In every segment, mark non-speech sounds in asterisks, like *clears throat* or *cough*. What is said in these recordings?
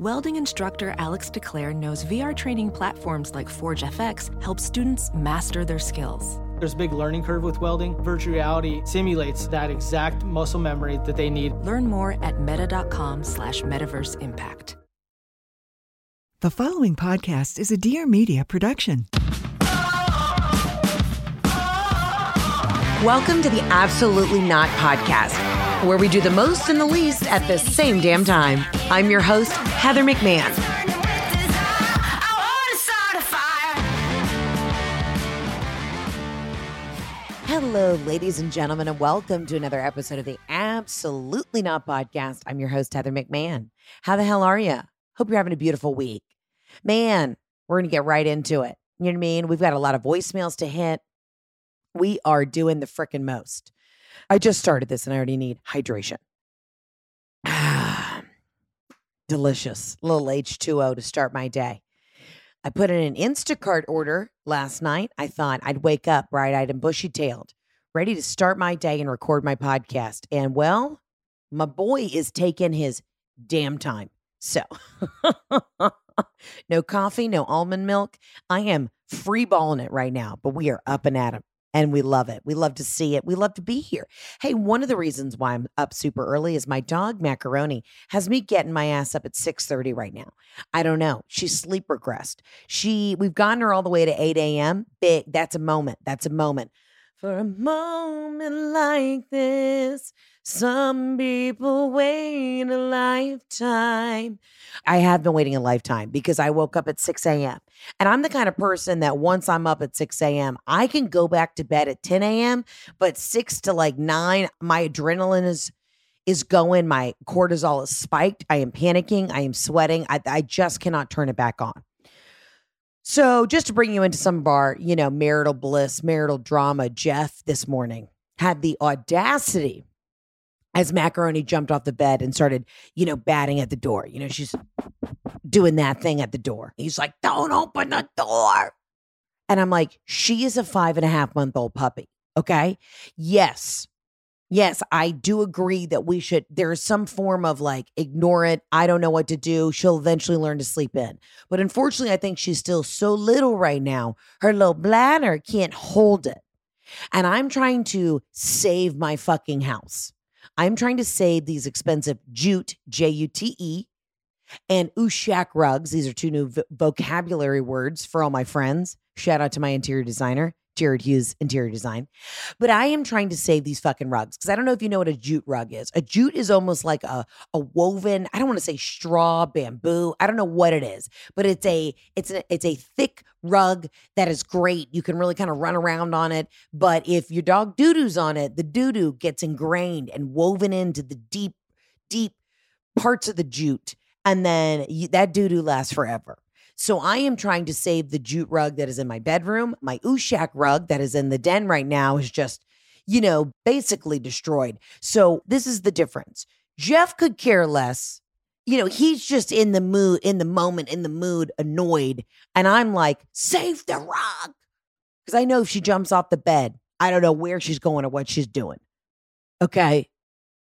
Welding instructor Alex DeClaire knows VR training platforms like Forge FX help students master their skills. There's a big learning curve with welding. Virtual reality simulates that exact muscle memory that they need. Learn more at meta.com slash metaverse impact. The following podcast is a Dear Media production. Welcome to the Absolutely Not podcast, where we do the most and the least at the same damn time. I'm your host, Heather McMahon. Hello, ladies and gentlemen, and welcome to another episode of the Absolutely Not podcast. I'm your host, Heather McMahon. How the hell are you? Hope you're having a beautiful week. Man, we're going to get right into it. You know what I mean? We've got a lot of voicemails to hit. We are doing the frickin' most. I just started this and I already need hydration. *sighs* Delicious. Little H2O to start my day. I put in an Instacart order last night. I thought I'd wake up bright eyed and bushy tailed, ready to start my day and record my podcast. And well, my boy is taking his damn time. So, *laughs* no coffee, no almond milk. I am free balling it right now, but we are up and at 'em and we love it. We love to see it. We love to be here. Hey, one of the reasons why I'm up super early is my dog Macaroni has me getting my ass up at 6:30 right now. I don't know. She's sleep regressed. She we've gotten her all the way to 8 a.m. Big. That's a moment. That's a moment. For a moment like this, some people wait a lifetime. I have been waiting a lifetime because I woke up at 6 a.m. And I'm the kind of *laughs* person that once I'm up at 6 a.m., I can go back to bed at 10 a.m., but 6 to like 9, my adrenaline is is going, my cortisol is spiked. I am panicking, I am sweating. I, I just cannot turn it back on. So, just to bring you into some of our, you know, marital bliss, marital drama, Jeff this morning had the audacity as Macaroni jumped off the bed and started, you know, batting at the door. You know, she's doing that thing at the door. He's like, don't open the door. And I'm like, she is a five and a half month old puppy. Okay. Yes. Yes, I do agree that we should. There's some form of like, ignore it. I don't know what to do. She'll eventually learn to sleep in. But unfortunately, I think she's still so little right now. Her little bladder can't hold it. And I'm trying to save my fucking house. I'm trying to save these expensive jute, J U T E, and Ushak rugs. These are two new vocabulary words for all my friends. Shout out to my interior designer, Jared Hughes Interior Design. But I am trying to save these fucking rugs because I don't know if you know what a jute rug is. A jute is almost like a, a woven, I don't want to say straw, bamboo. I don't know what it is, but it's a it's a it's a thick rug that is great. You can really kind of run around on it. But if your dog doo-doo's on it, the doo-doo gets ingrained and woven into the deep, deep parts of the jute. And then you, that doo-doo lasts forever. So I am trying to save the jute rug that is in my bedroom. My Ushak rug that is in the den right now is just, you know, basically destroyed. So this is the difference. Jeff could care less. You know, he's just in the mood, in the moment, in the mood, annoyed. And I'm like, save the rug. Because I know if she jumps off the bed, I don't know where she's going or what she's doing. Okay.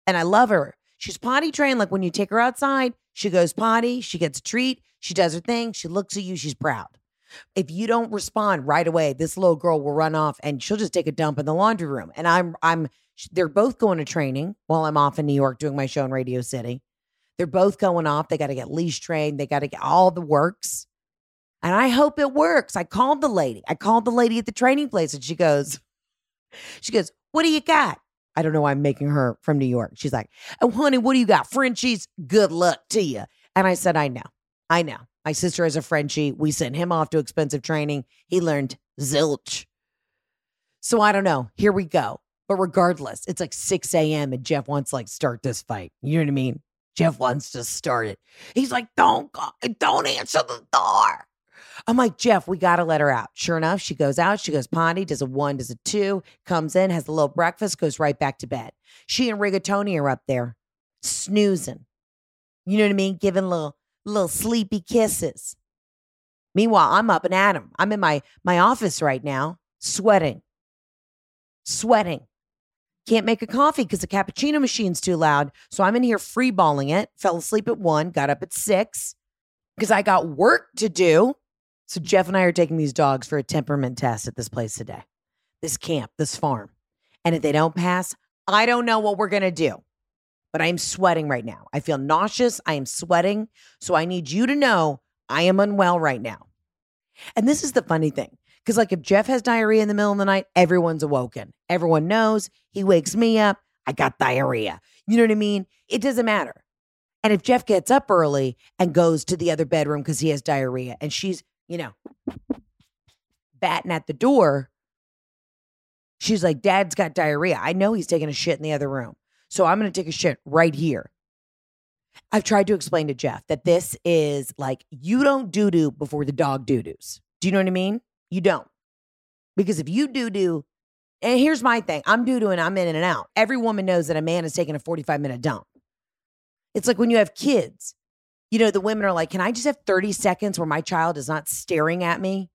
And I love her. She's potty trained. Like when you take her outside, she goes potty, she gets a treat, she does her thing, she looks at you, she's proud. If you don't respond right away, this little girl will run off and she'll just take a dump in the laundry room. And I'm, I'm, they're both going to training while I'm off in New York doing my show in Radio City. They're both going off. They got to get leash trained. They got to get all the works. And I hope it works. I called the lady. I called the lady at the training place and she goes, she goes, what do you got? I don't know why I'm making her from New York. She's like, oh, honey, what do you got? Frenchies? Good luck to you. And I said, I know. I know. My sister has a Frenchie. We sent him off to expensive training. He learned zilch. So I don't know. Here we go. But regardless, it's like 6 a.m. and Jeff wants to like start this fight. You know what I mean? Jeff wants to start it. He's like, don't go, don't answer the door. I'm like, Jeff, we got to let her out. Sure enough, she goes out. She goes potty, does a one, does a two, comes in, has a little breakfast, goes right back to bed. She and Rigatoni are up there snoozing. You know what I mean? Giving little little sleepy kisses. Meanwhile, I'm up and at 'em. I'm in my my office right now, sweating, sweating. Can't make a coffee because the cappuccino machine's too loud. So I'm in here freeballing it. Fell asleep at one, got up at six because I got work to do. So Jeff and I are taking these dogs for a temperament test at this place today, this camp, this farm. And if they don't pass, I don't know what we're to do. But I'm sweating right now. I feel nauseous. I am sweating. So I need you to know I am unwell right now. And this is the funny thing. Because, like, if Jeff has diarrhea in the middle of the night, everyone's awoken. Everyone knows. He wakes me up. I got diarrhea. You know what I mean? It doesn't matter. And if Jeff gets up early and goes to the other bedroom because he has diarrhea and she's, you know, batting at the door, she's like, Dad's got diarrhea. I know he's taking a shit in the other room. So I'm going to take a shit right here. I've tried to explain to Jeff that this is like you don't doo doo before the dog doo doos. Do you know what I mean? You don't. Because if you doo doo, and here's my thing I'm doo doo and I'm in and out. Every woman knows that a man is taking a 45 minute dump. It's like when you have kids, you know, the women are like, can I just have 30 seconds where my child is not staring at me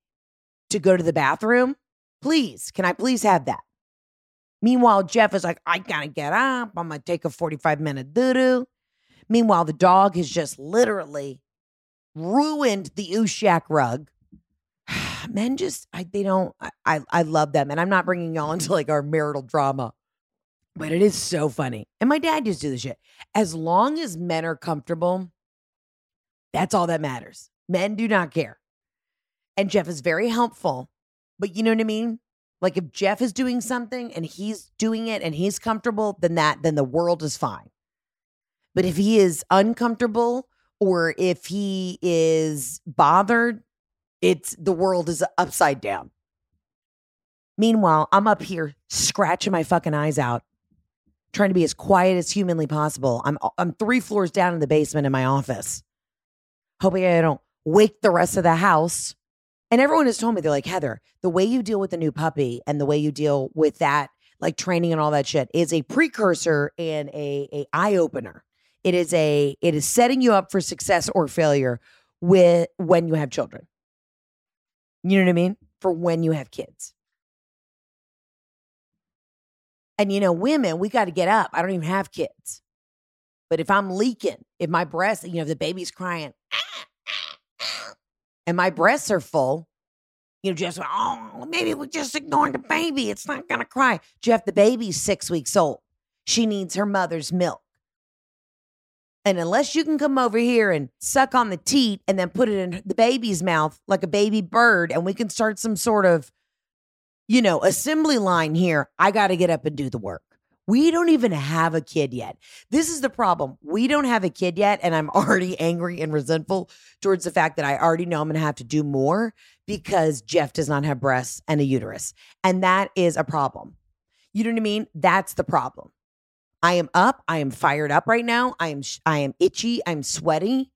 to go to the bathroom? Please, can I please have that? Meanwhile, Jeff is like, I gotta get up. I'm gonna take a 45 minute doo doo. Meanwhile, the dog has just literally ruined the Ushak rug. *sighs* Men just, I, they don't, I, I, love them. And I'm not bringing y'all into like our marital drama, but it is so funny. And my dad used to do this shit. As long as men are comfortable, that's all that matters. Men do not care. And Jeff is very helpful. But you know what I mean? Like if Jeff is doing something and he's doing it and he's comfortable, then that, then the world is fine. But if he is uncomfortable or if he is bothered, it's the world is upside down. Meanwhile, I'm up here scratching my fucking eyes out, trying to be as quiet as humanly possible. I'm I'm three floors down in the basement in my office, hoping I don't wake the rest of the house. And everyone has told me they're like Heather, the way you deal with the new puppy and the way you deal with that, like training and all that shit, is a precursor and a a eye opener. It is a it is setting you up for success or failure with when you have children. You know what I mean? For when you have kids. And you know, women, we got to get up. I don't even have kids. But if I'm leaking, if my breast, you know, if the baby's crying and my breasts are full, you know, just, oh, maybe we're just ignoring the baby. It's not going to cry. Jeff, the baby's six weeks old. She needs her mother's milk. And unless you can come over here and suck on the teat and then put it in the baby's mouth like a baby bird, and we can start some sort of, you know, assembly line here, I got to get up and do the work. We don't even have a kid yet. This is the problem. We don't have a kid yet. And I'm *laughs* already angry and resentful towards the fact that I already know I'm going to have to do more because Jeff does not have breasts and a uterus. And that is a problem. You know what I mean? That's the problem. I am up. I am fired up right now. I am I am itchy. I'm sweaty.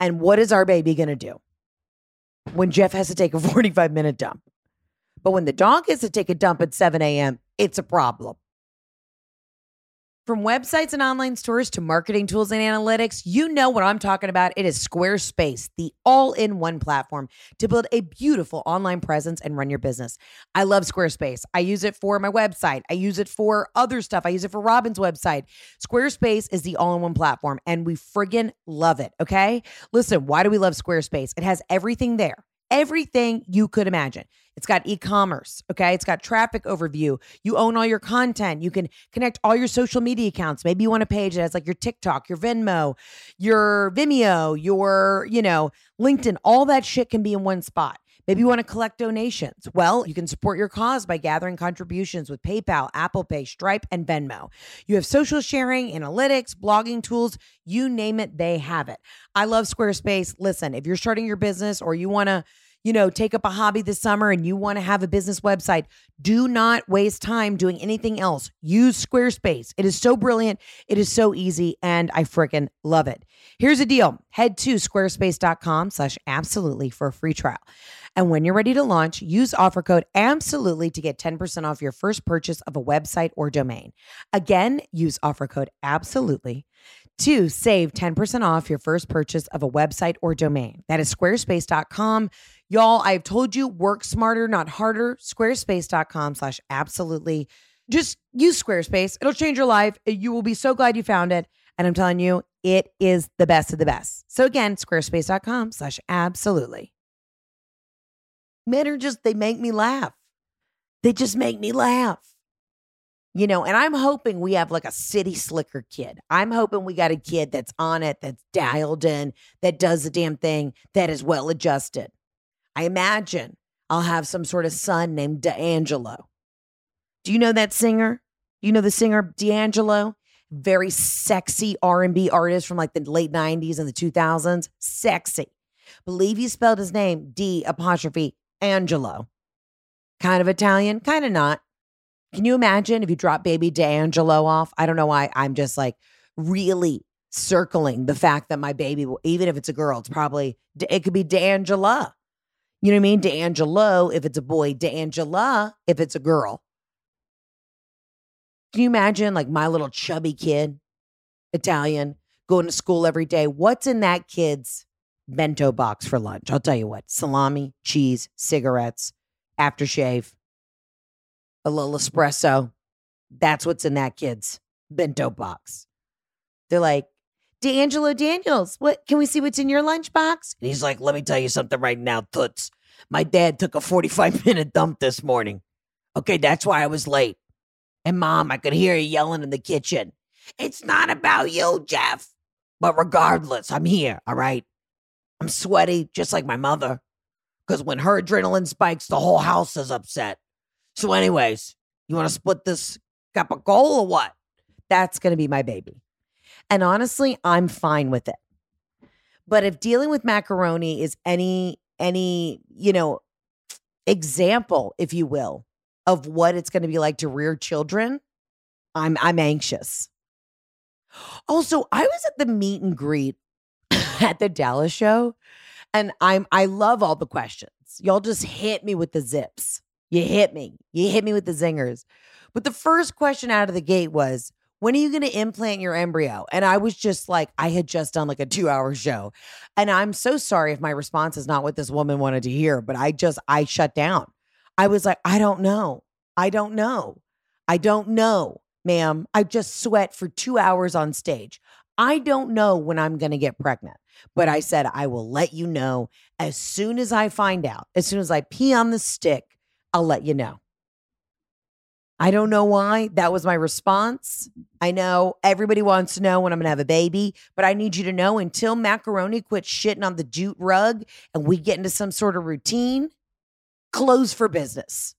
And what is our baby going to do when Jeff has to take a *laughs* 45 minute dump? But when the dog has to take a dump at 7 a.m., it's a problem. From websites and online stores to marketing tools and analytics, you know what I'm talking about. It is Squarespace, the all in one platform to build a beautiful online presence and run your business. I love Squarespace. I use it for my website, I use it for other stuff. I use it for Robin's website. Squarespace is the all in one platform, and we friggin' love it. Okay. Listen, why do we love Squarespace? It has everything there everything you could imagine. It's got e commerce, okay? It's got traffic overview. You own all your content. You can connect all your social media accounts. Maybe you want a page that has like your TikTok, your Venmo, your Vimeo, your, you know, LinkedIn. All that shit can be in one spot. Maybe you want to collect donations. Well, you can support your cause by gathering contributions with PayPal, Apple Pay, Stripe, and Venmo. You have social sharing, analytics, blogging tools, you name it, they have it. I love Squarespace. Listen, if you're starting your business or you want to you know, take up a hobby this summer and you want to have a business website, do not waste time doing anything else. Use Squarespace. It is so brilliant. It is so easy and I freaking love it. Here's the deal. Head to squarespace.com slash absolutely for a free trial. And when you're ready to launch, use offer code absolutely to get 10% off your first purchase of a website or domain. Again, use offer code absolutely to save 10% off your first purchase of a website or domain. That is squarespace.com. Y'all, I've told you, work smarter, not harder. Squarespace.com slash absolutely. Just use Squarespace. It'll change your life. You will be so glad you found it. And I'm telling you, it is the best of the best. So again, squarespace.com slash absolutely. Men are just, they make me laugh. They just make me laugh. You know, and I'm hoping we have like a city slicker kid. I'm hoping we got a kid that's on it, that's dialed in, that does the damn thing, that is well adjusted. I imagine I'll have some sort of son named D'Angelo. Do you know that singer? You know the singer D'Angelo? Very sexy R&B artist from like the late 90s and the 2000s. Sexy. Believe he spelled his name D apostrophe Angelo. Kind of Italian, kind of not. Can you imagine if you drop baby D'Angelo off? I don't know why I'm just like really circling the fact that my baby, will, even if it's a girl, it's probably, it could be D'Angela. You know what I mean? D'Angelo if it's a boy, D'Angela if it's a girl. Can you imagine like my little chubby kid, Italian, going to school every day? What's in that kid's bento box for lunch? I'll tell you what salami, cheese, cigarettes, aftershave, a little espresso. That's what's in that kid's bento box. They're like, D'Angelo Daniels, what can we see what's in your lunchbox? And he's like, Let me tell you something right now, Toots. My dad took a 45 *laughs* minute dump this morning. Okay, that's why I was late. And mom, I could hear you yelling in the kitchen. It's not about you, Jeff. But regardless, I'm here, all right? I'm sweaty, just like my mother. Because when her adrenaline spikes, the whole house is upset. So, anyways, you want to split this cup of coal or what? That's going to be my baby. And honestly, I'm fine with it. But if dealing with macaroni is any any, you know, example, if you will, of what it's going to be like to rear children, I'm I'm anxious. Also, I was at the meet and greet *laughs* at the Dallas show and I'm I love all the questions. Y'all just hit me with the zips. You hit me. You hit me with the zingers. But the first question out of the gate was, when are you going to implant your embryo? And I was just like, I had just done like a two hour show. And I'm so sorry if my response is not what this woman wanted to hear, but I just, I shut down. I was like, I don't know. I don't know. I don't know, ma'am. I just sweat for two hours on stage. I don't know when I'm going to get pregnant, but I said, I will let you know as soon as I find out. As soon as I pee on the stick, I'll let you know. I don't know why. That was my response. I know everybody wants to know when I'm going to have a baby, but I need you to know until macaroni quits shitting on the jute rug and we get into some sort of routine, close for business.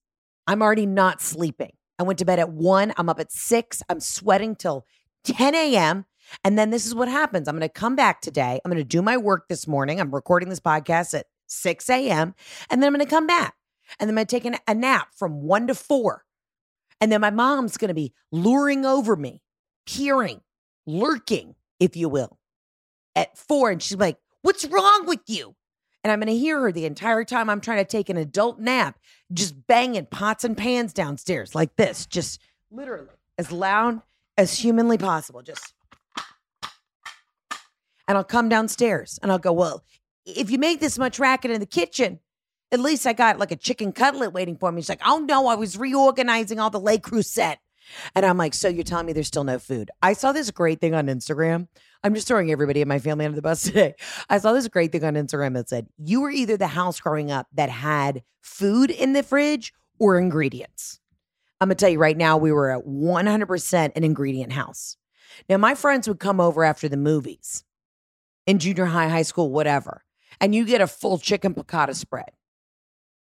I'm already not sleeping. I went to bed at one. I'm up at six. I'm sweating till 10 a.m. And then this is what happens. I'm going to come back today. I'm going to do my work this morning. I'm recording this podcast at 6 a.m. And then I'm going to come back. And then I'm going to take a nap from one to four. And then my mom's going to be luring over me, peering, lurking, if you will, at four. And she's like, What's wrong with you? And I'm going to hear her the entire time I'm trying to take an adult nap, just banging pots and pans downstairs like this, just literally as loud as humanly possible. Just. And I'll come downstairs and I'll go, Well, if you make this much racket in the kitchen, at least I got like a chicken cutlet waiting for me. She's like, oh no, I was reorganizing all the Le Creuset. And I'm like, so you're telling me there's still no food? I saw this great thing on Instagram. I'm just throwing everybody in my family under the bus *laughs* today. I saw this great thing on Instagram that said, you were either the house growing up that had food in the fridge or ingredients. I'm to tell you right now, we were at 100% an ingredient house. Now, my friends would come over after the movies in junior high, high school, whatever, and you get a full chicken piccata spread.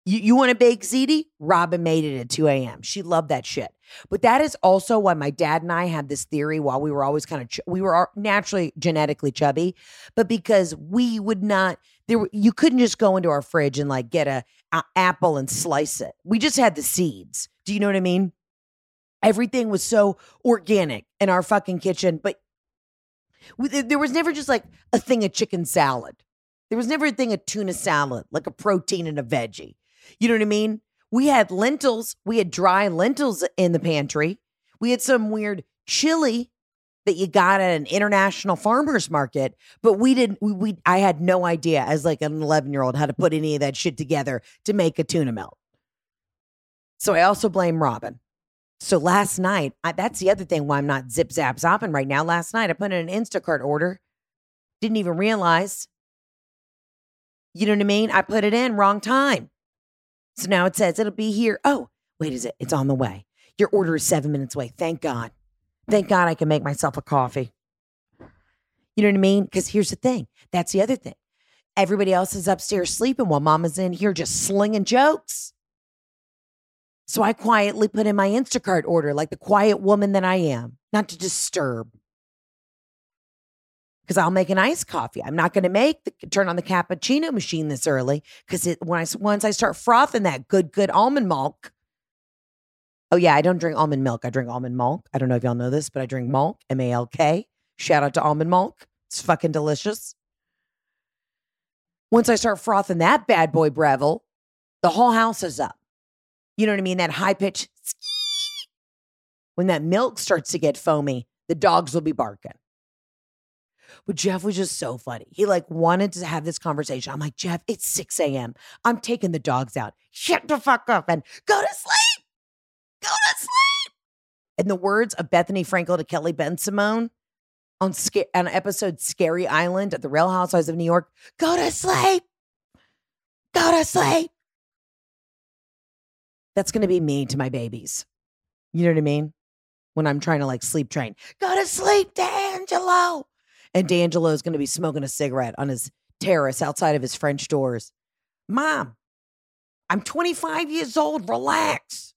You, you want to bake ziti? Robin made it at 2 a.m. She loved that shit. But that is also why my dad and I had this theory while we were always kind of, ch- we were naturally genetically chubby, but because we would not, there were- you couldn't just go into our fridge and like get a, a apple and slice it. We just had the seeds. Do you know what I mean? Everything was so organic in our fucking kitchen, but we, there- there was never just like a thing of chicken salad. There was never a thing of tuna salad, like a protein and a veggie. You know what I mean? We had lentils. We had dry lentils in the pantry. We had some weird chili that you got at an international farmers market, but we didn't. We, we I had no idea as like an eleven year old how to put any of that shit together to make a tuna melt. So I also blame Robin. So last night, I, that's the other thing why I'm not zip zap zopping right now. Last night I put in an Instacart order, didn't even realize. You know what I mean? I put it in wrong time. So now it says it'll be here. Oh, wait, is it? It's on the way. Your order is seven minutes away. Thank God. Thank God I can make myself a coffee. You know what I mean? Because here's the thing that's the other thing. Everybody else is upstairs sleeping while mama's in here just slinging jokes. So I quietly put in my Instacart order like the quiet woman that I am, not to disturb. Because I'll make an iced coffee. I'm not going to make the turn on the cappuccino machine this early because it when I once I start frothing that good good almond milk. Oh yeah, I don't drink almond milk. I drink almond milk. I don't know if y'all know this, but I drink milk, M A L K. Shout out to almond milk. It's fucking delicious. Once I start frothing that bad boy Breville, the whole house is up. You know what I mean? That high pitch. *sniffs* When that milk starts to get foamy, the dogs will be barking. But Jeff was just so funny. He like wanted to have this conversation. I'm like, Jeff, it's 6 a.m. I'm taking the dogs out. Shut the fuck up and go to sleep. Go to sleep. In the words of Bethenny Frankel to Kelly Bensimon on, sca- on episode Scary Island at the Real Housewives of New York, go to sleep. Go to sleep. That's going to be me to my babies. You know what I mean? When I'm trying to like sleep train, go to sleep, D'Angelo. And D'Angelo is going to be smoking a cigarette on his terrace outside of his French doors. Mom, I'm 25 years old. Relax.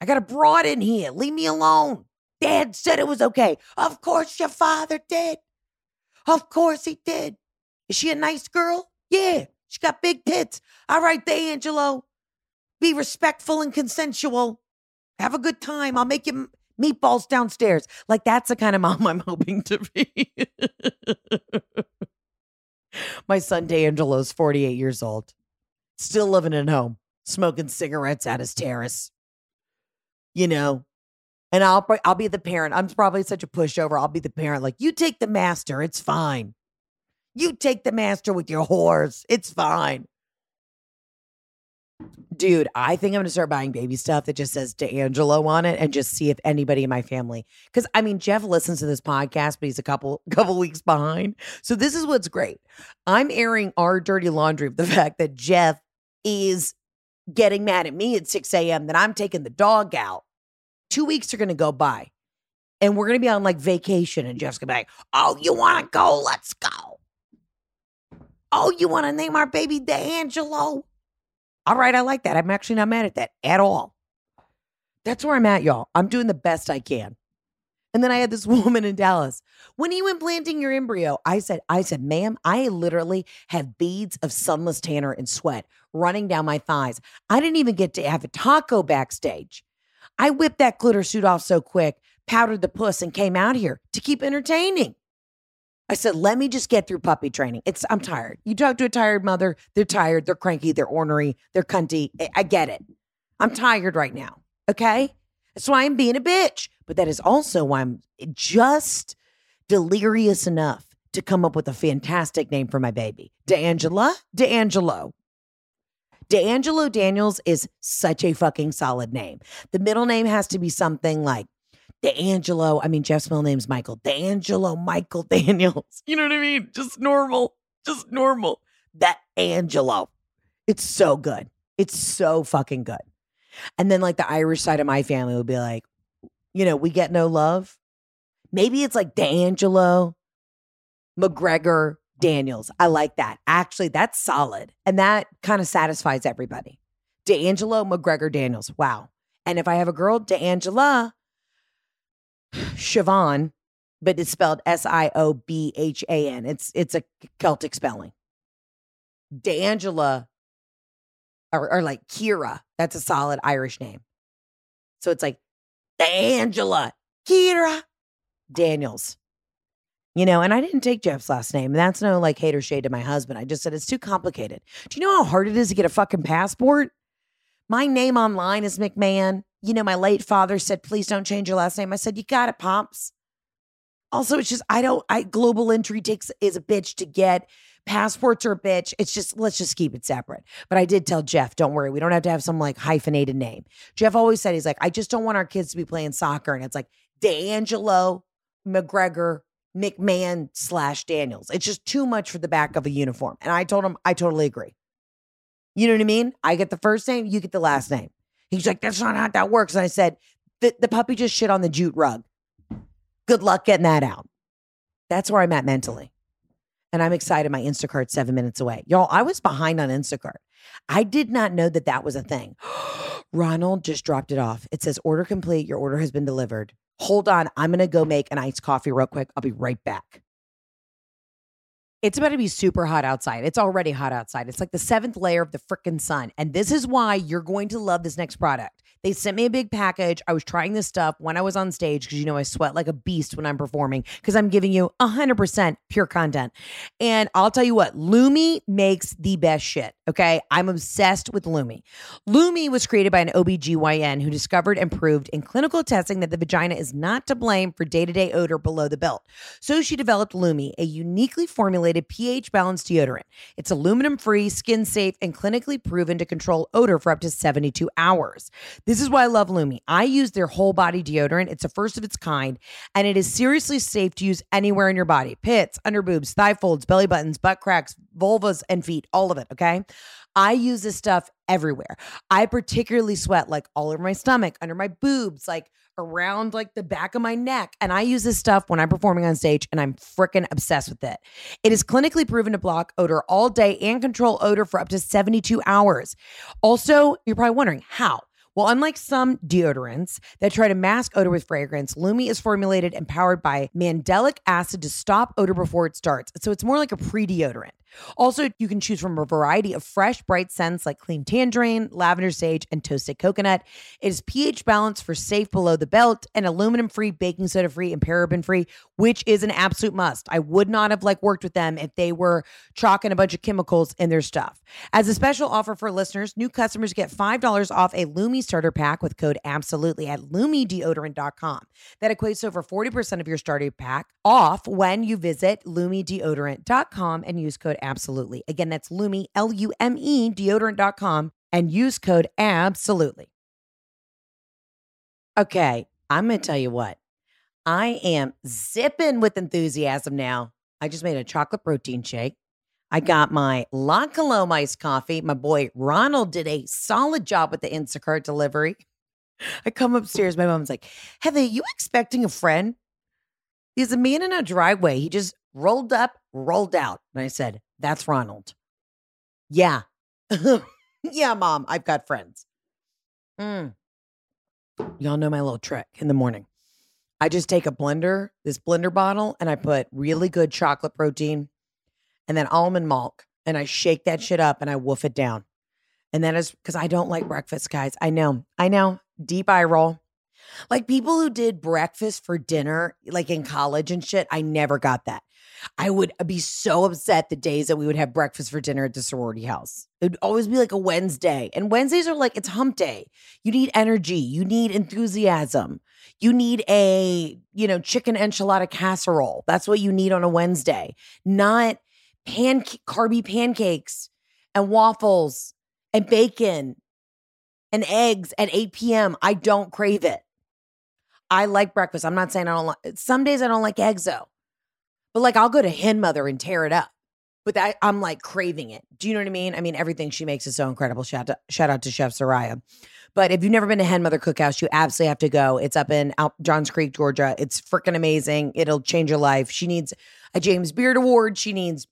I got a broad in here. Leave me alone. Dad said it was okay. Of course, your father did. Of course, he did. Is she a nice girl? Yeah. She got big tits. All right, D'Angelo. Be respectful and consensual. Have a good time. I'll make you meatballs downstairs. Like that's the kind of mom *laughs* I'm hoping to be. My son D'Angelo's 48 years old, still living at home, smoking cigarettes at his terrace. You know, and I'll I'll be the parent. I'm probably such a pushover. I'll be the parent. Like you take the master, it's fine. You take the master with your whores, it's fine. Dude, I think I'm gonna start buying baby stuff that just says D'Angelo on it and just see if anybody in my family. Because I mean, Jeff listens to this podcast, but he's a couple *laughs* couple weeks behind. So this is what's great. I'm airing our dirty laundry of the *laughs* fact that Jeff is getting mad at me at 6 a.m. that I'm taking the dog out. Two weeks are gonna go by. And we're gonna be on like vacation, and Jeff's gonna be like, Oh, you wanna go? Let's go. Oh, you wanna name our baby D'Angelo? All right, I like that. I'm actually not mad at that at all. That's where I'm at, y'all. I'm doing the best I can. And then I had this *laughs* woman in Dallas. When are you implanting your embryo? I said, I said, ma'am, I literally have beads of sunless tanner and sweat running down my thighs. I didn't even get to have a taco backstage. I whipped that glitter suit off so quick, powdered the puss, and came out here to keep entertaining. I said, let me just get through puppy training. It's I'm tired. You talk to a tired mother, they're tired, they're cranky, they're ornery, they're cunty. I, get it. I'm tired right now. Okay? That's why I'm being a bitch. But that is also why I'm just delirious enough to come up with a fantastic name for my baby. D'Angela, D'Angelo. D'Angelo Daniels is such a fucking solid name. The middle name has to be something like D'Angelo. I mean, Jeff's middle name's Michael. D'Angelo Michael *laughs* Daniels. You know what I mean? Just normal. Just normal. That Angelo. It's so good. It's so fucking good. And then, like, the Irish side of my family would be like, you know, we get no love. Maybe it's like D'Angelo, McGregor, Daniels. I like that. Actually, that's solid. And that kind of satisfies everybody. D'Angelo, McGregor, Daniels. Wow. And if I have a girl, D'Angela, Siobhan, but it's spelled S I O B H A N. It's it's a Celtic spelling. D'Angela or, or like Kira. That's a solid Irish name. So it's like D'Angela, Kira, Daniels. You know, and I didn't take Jeff's last name. That's no like hater shade to my husband. I just said it's too complicated. Do you know how hard it is to get a fucking passport? My name online is McMahon. You know, my late father said, please don't change your last name. I said, you got it, Pops. Also, it's just, I don't, I, global entry takes, is a bitch to get. Passports are a bitch. It's just, let's just keep it separate. But I did tell Jeff, don't worry. We don't have to have some like hyphenated name. Jeff always said, he's like, I just don't want our kids to be playing soccer. And it's like D'Angelo McGregor McMahon slash Daniels. It's just too much for the back of a uniform. And I told him, I totally agree. You know what I mean? I get the first name, you get the last name. He's like, that's not how that works. And I said, the, the puppy just shit on the jute rug. Good luck getting that out. That's where I'm at mentally. And I'm excited. My Instacart's seven minutes away. Y'all, I was behind on Instacart. I did not know that that was a thing. *gasps* Ronald just dropped it off. It says, order complete. Your order has been delivered. Hold on. I'm going to go make an iced coffee real quick. I'll be right back. It's about to be super hot outside. It's already hot outside. It's like the seventh layer of the freaking sun. And this is why you're going to love this next product. They sent me a big package. I was trying this stuff when I was on stage because you know I sweat like a beast when I'm performing because I'm giving you 100% pure content. And I'll tell you what, Lume makes the best shit. Okay. I'm obsessed with Lume. Lume was created by an OBGYN who discovered and proved in clinical testing that the vagina is not to blame for day to day odor below the belt. So she developed Lume, a uniquely formulated pH balanced deodorant. It's aluminum free, skin safe, and clinically proven to control odor for up to 72 hours. This is why I love Lume. I use their whole body deodorant. It's a first of its kind, and it is seriously safe to use anywhere in your body pits, under boobs, thigh folds, belly buttons, butt cracks, vulvas, and feet, all of it. Okay. I use this stuff everywhere. I particularly sweat like all over my stomach, under my boobs, like around like the back of my neck. And I use this stuff when I'm performing on stage and I'm freaking obsessed with it. It is clinically proven to block odor all day and control odor for up to 72 hours. Also, you're probably wondering how. Well, unlike some deodorants that try to mask odor with fragrance, Lume is formulated and powered by mandelic acid to stop odor before it starts. So it's more like a pre deodorant. Also, you can choose from a variety of fresh, bright scents like clean tangerine, lavender sage, and toasted coconut. It is pH balanced for safe below the belt and aluminum free, baking soda free, and paraben free, which is an absolute must. I would not have like worked with them if they were chalking a bunch of chemicals in their stuff. As a special offer for listeners, new customers get $5 off a Lume starter pack with code absolutely at lumedeodorant.com. That equates to over 40% of your starter pack off when you visit lumedeodorant.com and use code absolutely. Again, that's Lume, L U M E, deodorant.com, and use code absolutely. Okay, I'm going to tell you what. I am zipping with enthusiasm now. I just made a chocolate protein shake. I got my La Colombe iced coffee. My boy Ronald did a solid job with the Instacart delivery. I come upstairs. My mom's like, Heather, you expecting a friend? He's a man in a driveway. He just rolled up, rolled out. And I said, That's Ronald. Yeah. *laughs* yeah, mom, I've got friends. Mm. Y'all know my little trick in the morning. I just take a blender, this blender bottle, and I put really good chocolate protein and then almond milk, and I shake that shit up and I woof it down. And that is because I don't like breakfast, guys. I know, I know. Deep eye roll. Like people who did breakfast for dinner, like in college and shit, I never got that. I would be so upset the days that we would have breakfast for dinner at the sorority house. It would always be like a Wednesday. And Wednesdays are like, it's hump day. You need energy, you need enthusiasm. You need a, you know, chicken enchilada casserole. That's what you need on a Wednesday, not pan carby pancakes and waffles and bacon and eggs at 8 p.m. I don't crave it. I like breakfast. I'm not saying I don't like some days I don't like eggs though. But like I'll go to Hen Mother and tear it up. But that, I'm like craving it. Do you know what I mean? I mean, everything she makes is so incredible. Shout out, shout out to Chef Soraya. But if you've never been to Hen Mother Cookhouse, you absolutely have to go. It's up in Johns Creek, Georgia. It's freaking amazing. It'll change your life. She needs a James Beard Award. She needs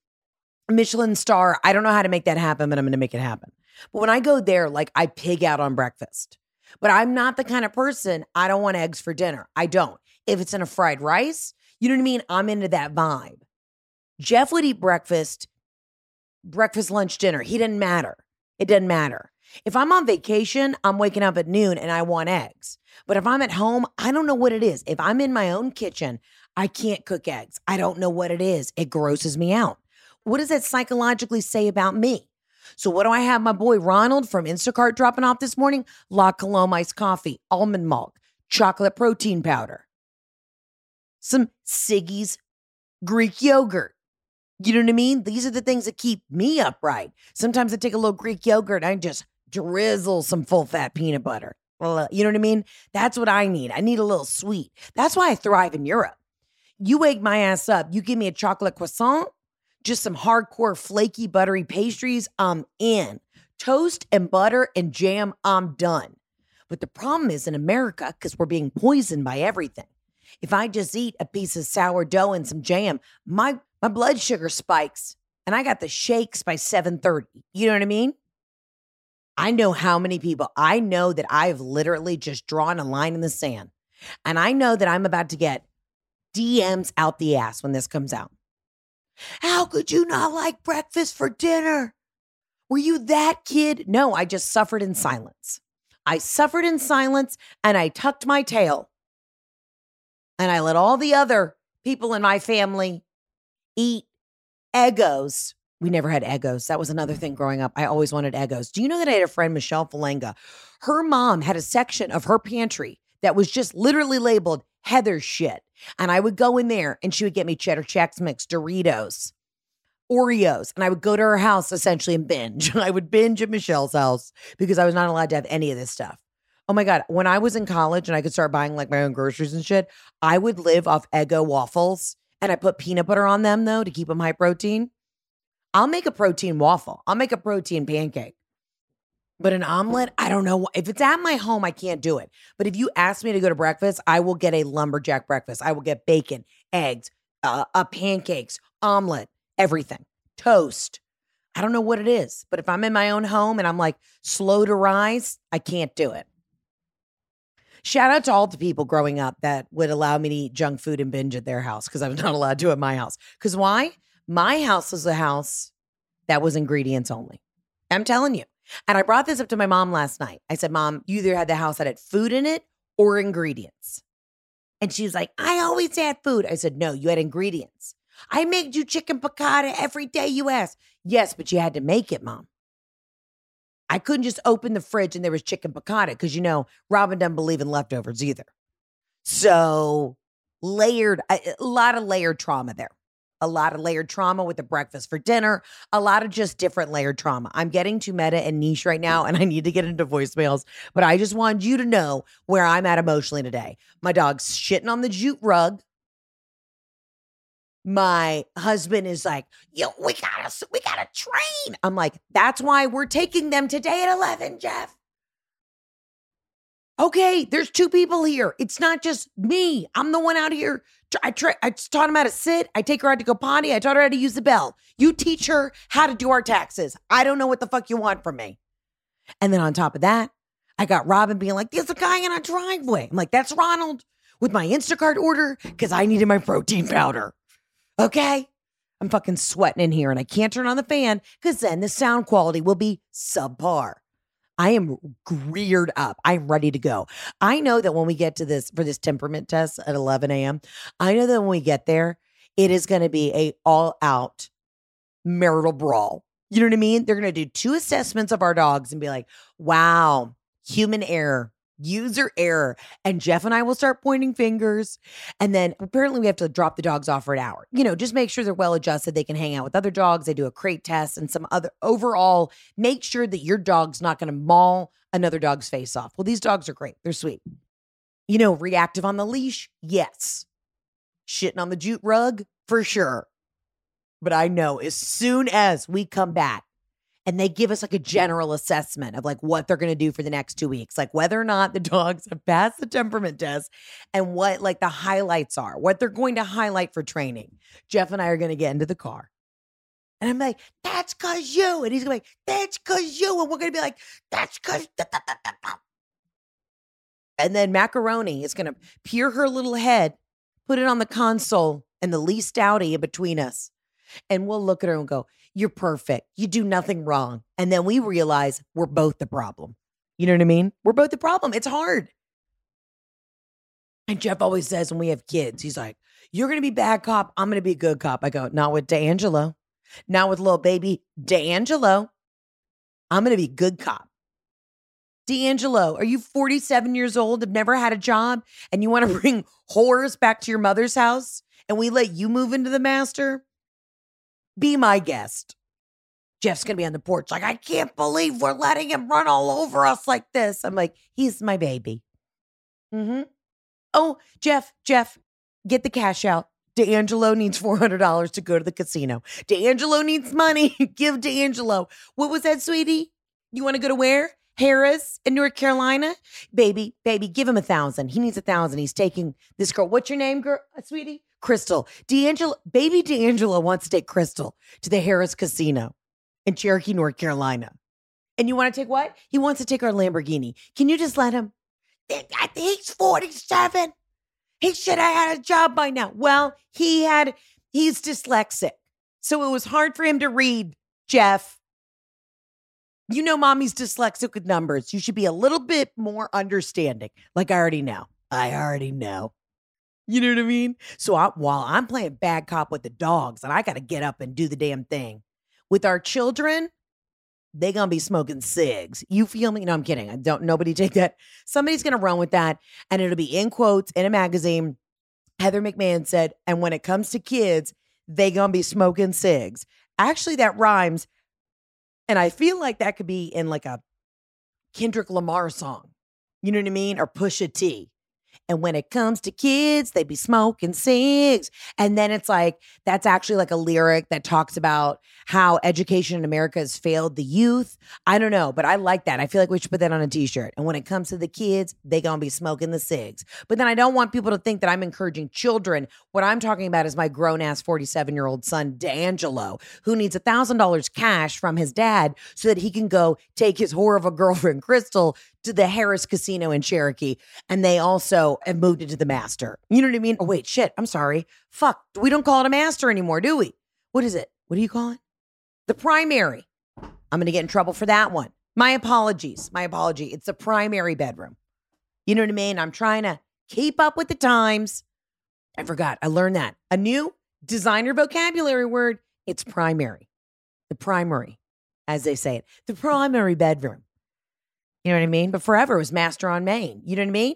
Michelin star. I don't know how to make that happen, but I'm going to make it happen. But when I go there, like I pig out on breakfast. But I'm not the kind of person, I don't want eggs for dinner. I don't. If it's in a fried rice, you know what I mean? I'm into that vibe. Jeff would eat breakfast breakfast, lunch, dinner. He didn't matter. It doesn't matter. If I'm on vacation, I'm waking up at noon and I want eggs. But if I'm at home, I don't know what it is. If I'm in my own kitchen, I can't cook eggs. I don't know what it is. It grosses me out. What does that psychologically say about me? So, what do I have my boy Ronald from Instacart dropping off this morning? La Colombe iced coffee, almond milk, chocolate protein powder, some Siggi's Greek yogurt. You know what I mean? These are the things that keep me upright. Sometimes I take a little Greek yogurt and I just drizzle some full fat peanut butter. Well, uh, you know what I mean? That's what I need. I need a little sweet. That's why I thrive in Europe. You wake my ass up, you give me a chocolate croissant, just some hardcore flaky buttery pastries, I'm in. Toast and butter and jam, I'm done. But the problem is in America, because we're being poisoned by everything. If I just eat a piece of sourdough and some jam, my my blood sugar spikes and I got the shakes by 7:30. You know what I mean? I know how many people. I know that I've literally just drawn a line in the sand. And I know that I'm about to get DMs out the ass when this comes out. How could you not like breakfast for dinner? Were you that kid? No, I just suffered in silence. I suffered in silence and I tucked my tail. And I let all the other people in my family eat Eggos. We never had Eggos. That was another thing growing up. I always wanted Eggos. Do you know that I had a friend, Michelle Falanga? Her mom had a section of her pantry that was just literally labeled Heather shit. And I would go in there and she would get me cheddar Chex Mix, Doritos, Oreos. And I would go to her house essentially and binge. *laughs* I would binge at Michelle's house because I was not allowed to have any of this stuff. Oh my God. When I was in college and I could start buying like my own groceries and shit, I would live off Eggo waffles and I put peanut butter on them though to keep them high protein. I'll make a protein waffle. I'll make a protein pancake. But an omelet, I don't know. If it's at my home, I can't do it. But if you ask me to go to breakfast, I will get a lumberjack breakfast. I will get bacon, eggs, uh, uh, pancakes, omelet, everything, toast. I don't know what it is. But if I'm in my own home and I'm like slow to rise, I can't do it. Shout out to all the people growing up that would allow me to eat junk food and binge at their house because I was *laughs* not allowed to at my house. Because why? My house was a house that was ingredients only. I'm telling you. And I brought this up to my mom last night. I said, Mom, you either had the house that had food in it or ingredients. And she was like, I always had food. I said, No, you had ingredients. I made you chicken piccata every day you asked. Yes, but you had to make it, Mom. I couldn't just open the fridge and there was chicken piccata because, you know, Robin doesn't believe in leftovers either. So, layered, a, a lot of layered trauma there a lot of layered trauma with the breakfast for dinner, a lot of just different layered trauma. I'm getting too meta and niche right now, and I need to get into voicemails, but I just wanted you to know where I'm at emotionally today. My dog's shitting on the jute rug. My husband is like, yo, we gotta, we gotta train. I'm like, that's why we're taking them today at 11, Jeff. Okay, there's two people here. It's not just me. I'm the one out here I, tra- I taught him how to sit. I take her out to go potty. I taught her how to use the bell. You teach her how to do our taxes. I don't know what the fuck you want from me. And then on top of that, I got Robin being like, there's a guy in our driveway. I'm like, that's Ronald with my Instacart order because I needed my protein powder. Okay. I'm fucking sweating in here and I can't turn on the fan because then the sound quality will be subpar. I am geared up. I'm ready to go. I know that when we get to this for this temperament test at 11 a.m., I know that when we get there, it is going to be a all out marital brawl. You know what I mean? They're going to do two assessments of our dogs and be like, wow, human error user error. And Jeff and I will start pointing fingers. And then apparently we have to drop the dogs off for an hour. You know, just make sure they're well adjusted. They can hang out with other dogs. They do a crate test and some other overall, make sure that your dog's not going to maul another dog's face off. Well, these dogs are great. They're sweet. You know, reactive on the leash? Yes. Shitting on the jute rug? For sure. But I know as soon as we come back, and they give us like a general assessment of like what they're going to do for the next two weeks, like whether or not the *laughs* dogs have passed the temperament test and what like the highlights are, what they're going to highlight for training. Jeff and I are going to get into the car. And I'm like, that's cause you. And he's gonna be like, that's cause you. And we're gonna be like, that's cause. And then Macaroni is gonna peer her little head, put it on the console, and the least outie in between us And we'll look at her and go, You're perfect. You do nothing wrong. And then we realize we're both the problem. You know what I mean? We're both the problem. It's hard. And Jeff always says when we have kids, he's like, You're going to be bad cop. I'm going to be good cop. I go, Not with D'Angelo. Not with little baby D'Angelo. I'm going to be good cop. D'Angelo, are you 47 years old, have never had a job, and you want to *laughs* bring whores back to your mother's house and we let you move into the master? Be my guest. Jeff's going to be on the porch like, I can't believe we're letting him run all over us like this. I'm like, he's my baby. Mm-hmm. Oh, Jeff, Jeff, get the cash out. D'Angelo needs $400 to go to the casino. D'Angelo needs money. *laughs* Give D'Angelo. What was that, sweetie? You want to go to where? Harrah's in North Carolina? Baby, baby, give him a thousand. He needs a thousand. He's taking this girl. What's your name, girl, uh, sweetie? Crystal. D'Angelo, baby D'Angelo wants to take Crystal to the Harrah's Casino in Cherokee, North Carolina. And you want to take what? He wants to take our Lamborghini. Can you just let him? He's 47. He should have had a job by now. Well, he had, he's dyslexic. So it was hard for him to read, Jeff. You know, mommy's dyslexic with numbers. You should be a little bit more understanding. Like I already know. I already know. You know what I mean? So I, while I'm playing bad cop with the dogs and I got to get up and do the damn thing with our children, they gonna be smoking cigs. You feel me? No, I'm kidding. I don't. Nobody *laughs* take that. Somebody's gonna run with that, and it'll be in quotes in a magazine. Heather McMahon said, and when it comes to kids, they gonna be smoking cigs. Actually, that rhymes. And I feel like that could be in like a Kendrick Lamar song. You know what I mean? Or Pusha T. And when it comes to kids, they be smoking cigs. And then it's like, that's actually like a lyric that talks about how education in America has failed the youth. I don't know, but I like that. I feel like we should put that on a t shirt. And when it comes to the kids, they to be smoking the cigs. But then I don't want people to think that I'm encouraging children. What I'm talking about is my grown ass 47 year old son, D'Angelo, who needs $1,000 cash from his dad so that he can go take his whore of a *laughs* girlfriend, Crystal, to the Harrah's Casino in Cherokee. And they also have moved into the master. You know what I mean? Oh, wait, shit. I'm sorry. Fuck. We don't call it a master anymore, do we? What is it? What do you call it? The primary. I'm to get in trouble for that one. My apologies. My apology. It's a primary bedroom. You know what I mean? I'm trying to keep up with the times. I forgot. I learned that. A new designer vocabulary word. It's primary. The primary, as they say it. The primary bedroom. You know what I mean? But forever it was master on main. You know what I mean?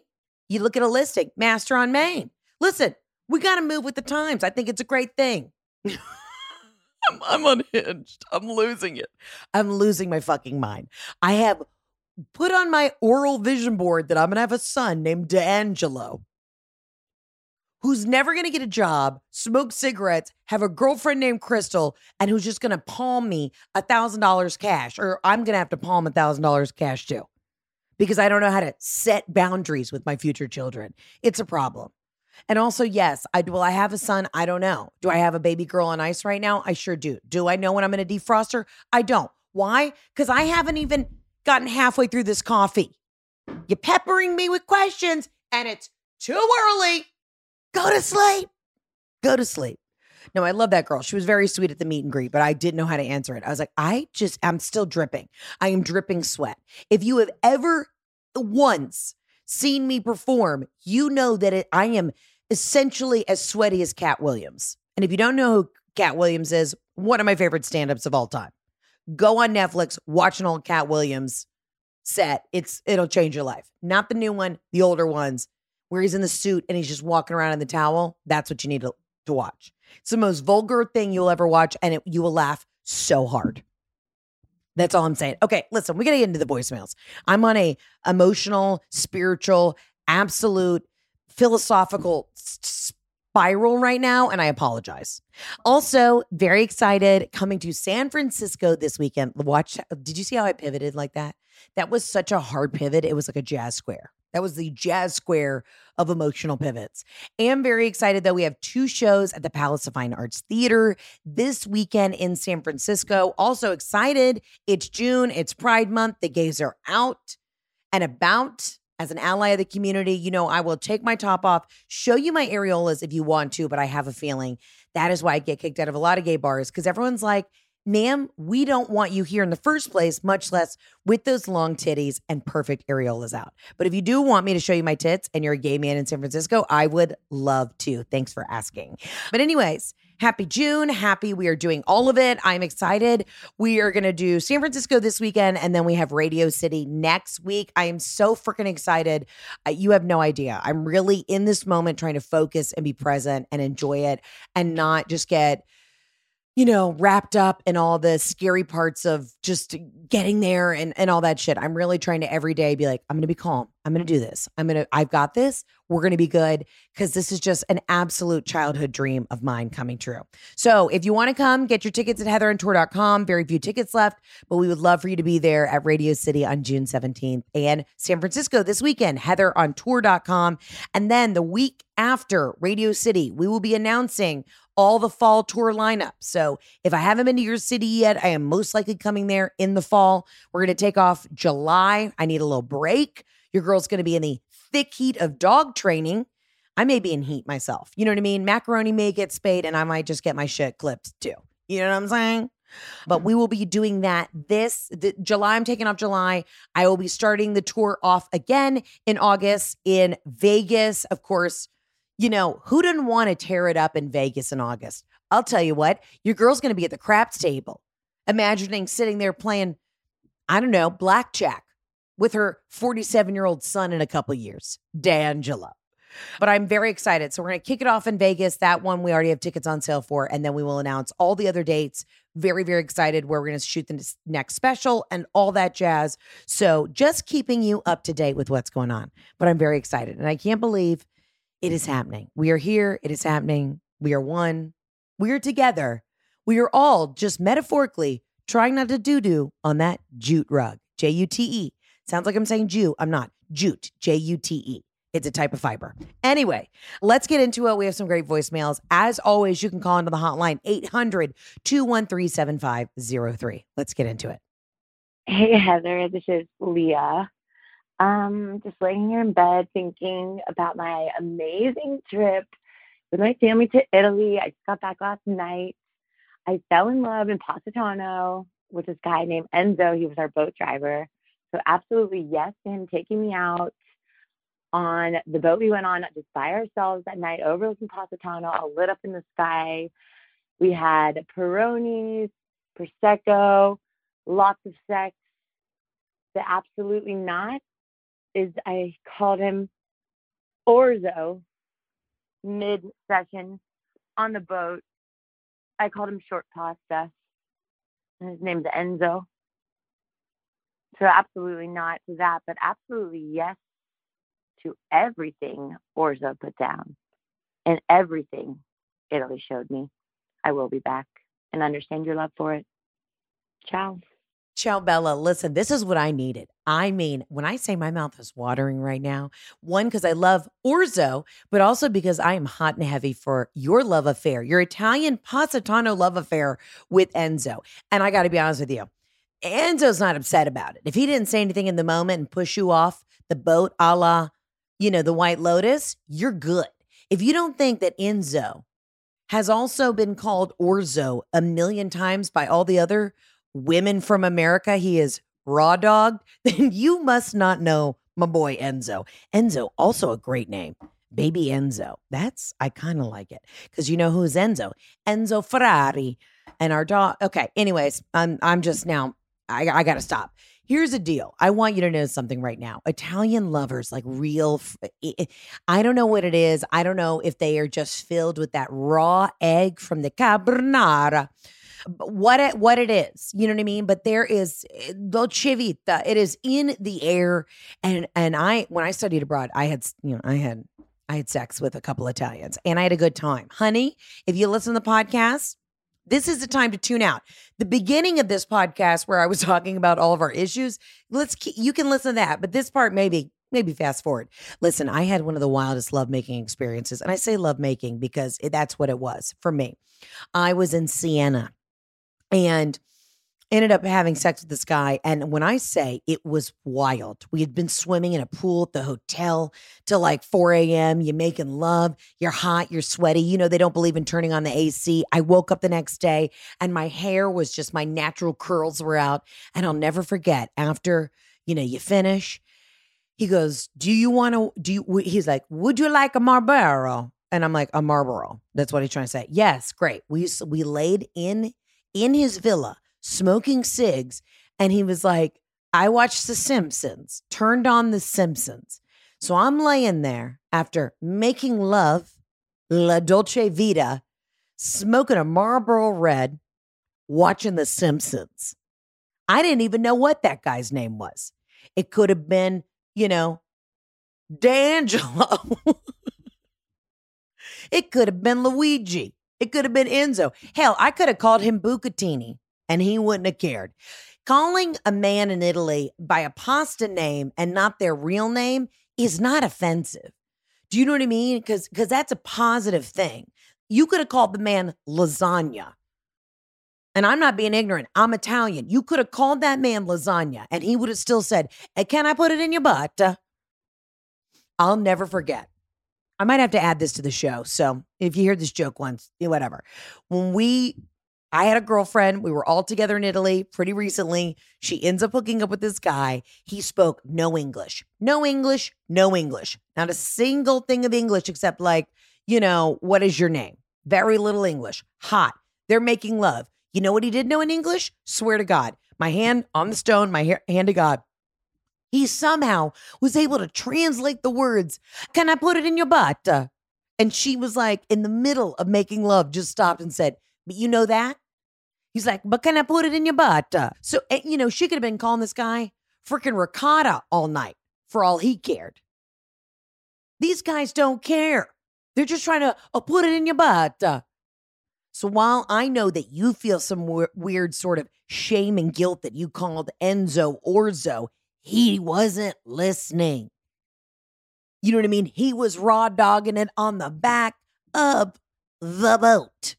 You look at a listing, master on main. Listen, we got to move with the times. I think it's a great thing. *laughs* I'm, I'm unhinged. I'm losing it. I'm losing my fucking mind. I have put on my oral vision board that I'm going to have a son named D'Angelo who's never going to get a job, smoke cigarettes, have a girlfriend named Crystal, and who's just going to palm me a $1,000 cash, or I'm going to have to palm a $1,000 cash too because I don't know how to set boundaries with my future children. It's a problem. And also, yes, I will I have a son? I don't know. Do I have a baby girl on ice right now? I sure do. Do I know when I'm to defrost her? I don't. Why? Because I haven't even gotten halfway through this coffee. You're peppering me with questions, and it's too early. Go to sleep. Go to sleep. No, I love that girl. She was very sweet at the meet and greet, but I didn't know how to answer it. I was like, I just, I'm still dripping. I am dripping sweat. If you have ever once seen me perform, you know that it, I am essentially as sweaty as Katt Williams. And if you don't know who Katt Williams is, one of my favorite stand-ups of all time. Go on Netflix, watch an old Katt Williams set. It's it'll change your life. Not the new one, the older ones, where he's in the suit and he's just walking around in the towel. That's what you need to, to watch. It's the most vulgar thing you'll ever watch, and it, you will laugh so hard. That's all I'm saying. Okay, listen, we got to get into the voicemails. I'm on a emotional, spiritual, absolute, philosophical spiral right now, and I apologize. Also, very excited coming to San Francisco this weekend. Watch, did you see how I pivoted like that? That was such a hard pivot. It was like a jazz square. That was the jazz square of emotional pivots. Am very excited that we have two shows at the Palace of Fine Arts Theater this weekend in San Francisco. Also excited. It's June, it's Pride Month. The gays are out and about. as an ally of the community, you know, I will take my top off, show you my areolas if you want to, but I have a feeling that is why I get kicked out of a lot of gay bars because everyone's like, ma'am, we don't want you here in the first place, much less with those long titties and perfect areolas out. But if you do want me to show you my tits and you're a gay man in San Francisco, I would love to. Thanks for asking. But, anyways, happy June. Happy we are doing all of it. I'm excited. We are going to do San Francisco this weekend and then we have Radio City next week. I am so freaking excited. Uh, you have no idea. I'm really in this moment trying to focus and be present and enjoy it and not just get you know, wrapped up in all the scary parts of just getting there and, and all that shit. I'm really trying to every day be like, I'm going to be calm. I'm going to do this. I'm going to, I've got this. We're going to be good because this is just an absolute childhood dream of mine coming true. So if you want to come, get your tickets at heatherontour.com. Very few tickets left, but we would love for you to be there at Radio City on June 17th and San Francisco this weekend, heatherontour.com. And then the week after Radio City, we will be announcing all the fall tour lineup. So if I haven't been to your city yet, I am most likely coming there in the fall. We're going to take off July. I need a little break. Your girl's going to be in the thick heat of dog training. I may be in heat myself. You know what I mean? Macaroni may get spayed and I might just get my shit clipped too. You know what I'm saying? But we will be doing that this the, July. I'm taking off July. I will be starting the tour off again in August in Vegas. Of course, you know, who didn't want to tear it up in Vegas in August? I'll tell you what, your girl's going to be at the craps table, imagining sitting there playing, I don't know, blackjack with her 47 year old son in a couple years, D'Angelo. But I'm very excited. So we're going to kick it off in Vegas. That one we already have tickets on sale for. And then we will announce all the other dates. Very, very excited where we're going to shoot the next special and all that jazz. So just keeping you up to date with what's going on. But I'm very excited. And I can't believe it is happening. We are here. It is happening. We are one. We are together. We are all just metaphorically trying not to doo doo on that jute rug. J U T E. Sounds like I'm saying Jew. I'm not. Jute. J U T E. It's a type of fiber. Anyway, let's get into it. We have some great voicemails. As always, you can call into the hotline 800 213 7503. Let's get into it. Hey, Heather. This is Leah. Um, just laying here in bed thinking about my amazing trip with my family to Italy. I just got back last night. I fell in love in Positano with this guy named Enzo. He was our boat driver. So absolutely yes to him taking me out on the boat we went on just by ourselves that night overlooking Positano, all lit up in the sky. We had Peronis, Prosecco, lots of sex. The absolutely not is I called him Orzo mid session on the boat. I called him short pasta. And his name's Enzo. So absolutely not to that, but absolutely yes to everything Orzo put down and everything Italy showed me. I will be back and understand your love for it. Ciao. Ciao, Bella. Listen, this is what I needed. I mean, when I say my mouth is watering right now, one, because I love Orzo, but also because I am hot and heavy for your love affair, your Italian Positano love affair with Enzo. And I got to be honest with you, Enzo's not upset about it. If he didn't say anything in the moment and push you off the boat a la, you know, the White Lotus, you're good. If you don't think that Enzo has also been called Orzo a million times by all the other women from America he is raw dogged, *laughs* then you must not know my boy Enzo. Enzo, also a great name. Baby Enzo. That's, I kind of like it. Because you know who's Enzo? Enzo Ferrari. And our dog. Okay. Anyways, I'm I'm just now, I, I gotta stop. Here's a deal. I want you to know something right now. Italian lovers, like real, I don't know what it is. I don't know if they are just filled with that raw egg from the carbonara what it what it is. You know what I mean? But there is eh, dolce vita. It is in the air. And and I when I studied abroad, I had you know I had I had sex with a couple Italians and I had a good time. Honey, if you listen to the podcast, this is the time to tune out. The beginning of this podcast where I was *laughs* talking about all of our issues, let's keep, you can listen to that, but this part maybe maybe fast forward. Listen, I had one of the wildest lovemaking experiences, and I say lovemaking because it, that's what it was for me. I was in Siena and ended up having sex with this guy. And when I say it was wild, we had been swimming in a pool at the hotel till like 4 a.m. You're making love, you're hot, you're sweaty. You know, they don't believe in turning on the AC. I woke up the next day and my hair was just my natural curls were out. And I'll never forget after, you know, you finish, he goes, Do you want to? Do you? He's like, Would you like a Marlboro? And I'm like, A Marlboro. That's what he's trying to say. Yes, great. We we laid in in his villa smoking cigs, and he was like, I watched The Simpsons, turned on The Simpsons. So I'm laying there after making love, La Dolce Vita, smoking a Marlboro Red, watching The Simpsons. I didn't even know what that guy's name was. It could have been, you know, D'Angelo. *laughs* it could have been Luigi. It could have been Enzo. Hell, I could have called him Bucatini and he wouldn't have cared. Calling a man in Italy by a pasta name and not their real name is not offensive. Do you know what I mean? Because because that's a positive thing. You could have called the man lasagna. And I'm not being ignorant. I'm Italian. You could have called that man lasagna and he would have still said, hey, Can I put it in your butt? I'll never forget. I might have to add this to the show. So if you hear this joke once, whatever. When we I had a girlfriend. We were all together in Italy pretty recently. She ends up hooking up with this guy. He spoke no English, no English, no English, not a single thing of English except, like, you know, what is your name? Very little English. Hot. They're making love. You know what he did know in English? Swear to God. My hand on the stone, my hand to God. He somehow was able to translate the words. Can I put it in your butt? And she was like, in the middle of making love, just stopped and said, But you know that? He's like, but can I put it in your butt? So, eh, you know, she could have been calling this guy freaking ricotta all night for all he cared. These guys don't care. They're just trying to oh, put it in your butt. So while I know that you feel some weird sort of shame and guilt that you called Enzo Orzo, he wasn't listening. You know what I mean? He was raw dogging it on the back of the boat.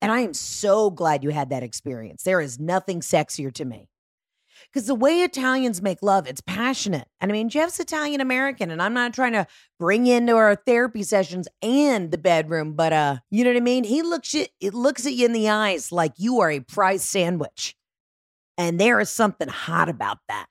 And I am so glad you had that experience. There is nothing sexier to me. Because the way Italians make love, it's passionate. And I mean, Jeff's Italian American, and I'm not trying to bring into our therapy sessions and the bedroom, but uh, you know what I mean? He looks it, it looks at you in the eyes like you are a prize sandwich. And there is something hot about that.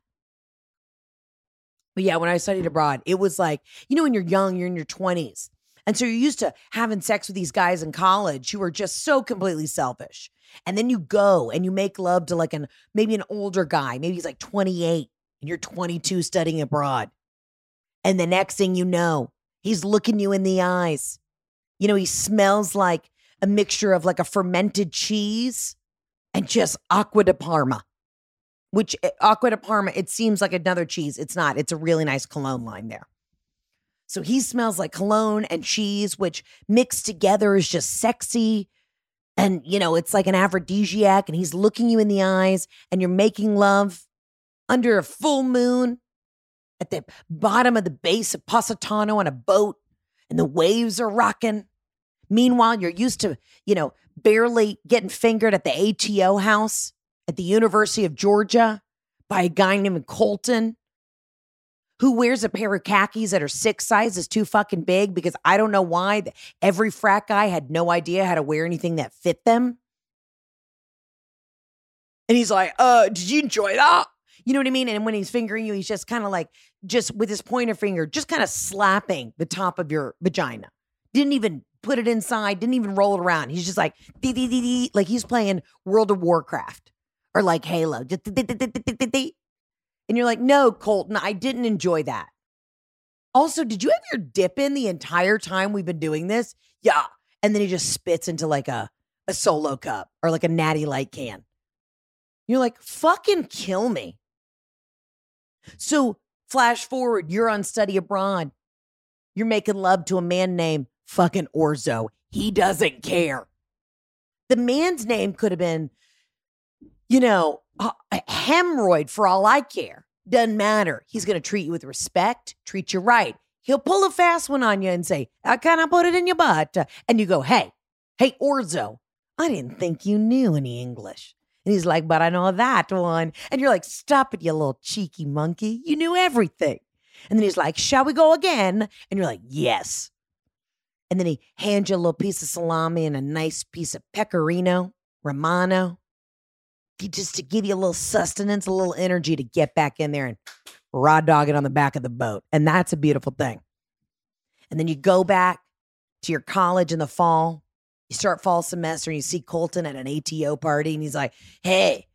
But yeah, when I studied abroad, it was like, you know, when you're young, you're in your 20s. And so you're used to having sex with these guys in college who are just so completely selfish. And then you go and you make love to like an maybe an older guy, maybe he's like 28 and you're 22 studying abroad. And the next thing you know, he's looking you in the eyes. You know, he smells like a mixture of like a fermented cheese and just acqua di parma. Which eh, acqua di parma, it seems like another cheese. It's not. It's a really nice cologne line there. So he smells like cologne and cheese, which mixed together is just sexy. And, you know, it's like an aphrodisiac, and he's looking you in the eyes, and you're making love under a full moon at the bottom of the base of Positano on a boat, and the waves are rocking. Meanwhile, you're used to, you know, barely getting fingered at the ATO house at the University of Georgia by a guy named Colton who wears a pair of khakis that are six sizes too fucking big because I don't know why every frat guy had no idea how to wear anything that fit them. And he's like, uh, did you enjoy that? You know what I mean? And when he's fingering you, he's just kind of like, just with his pointer finger, just kind of slapping the top of your vagina. Didn't even put it inside, didn't even roll it around. He's just like, dee, dee, dee, dee, like he's playing World of Warcraft or like Halo. And you're like, no, Colton, I didn't enjoy that. Also, did you have your dip in the entire time we've been doing this? Yeah. And then he just spits into like a, a solo cup or like a natty light can. You're like, fucking kill me. So, flash forward, you're on study abroad. You're making love to a man named fucking Orzo. He doesn't care. The man's name could have been, you know, a hemorrhoid for all I care. Doesn't matter. He's going to treat you with respect, treat you right. He'll pull a fast one on you and say, I kind of put it in your butt. And you go, hey, hey, Orzo, I didn't think you knew any English. And he's like, but I know that one. And you're like, stop it, you little cheeky monkey. You knew everything. And then he's like, shall we go again? And you're like, yes. And then he hands you a little piece of salami and a nice piece of pecorino romano, just to give you a little sustenance, a little energy to get back in there and raw dog it on the back of the boat. And that's a beautiful thing. And then you go back to your college in the fall. You start fall semester and you see Colton at an ATO party and he's like, hey,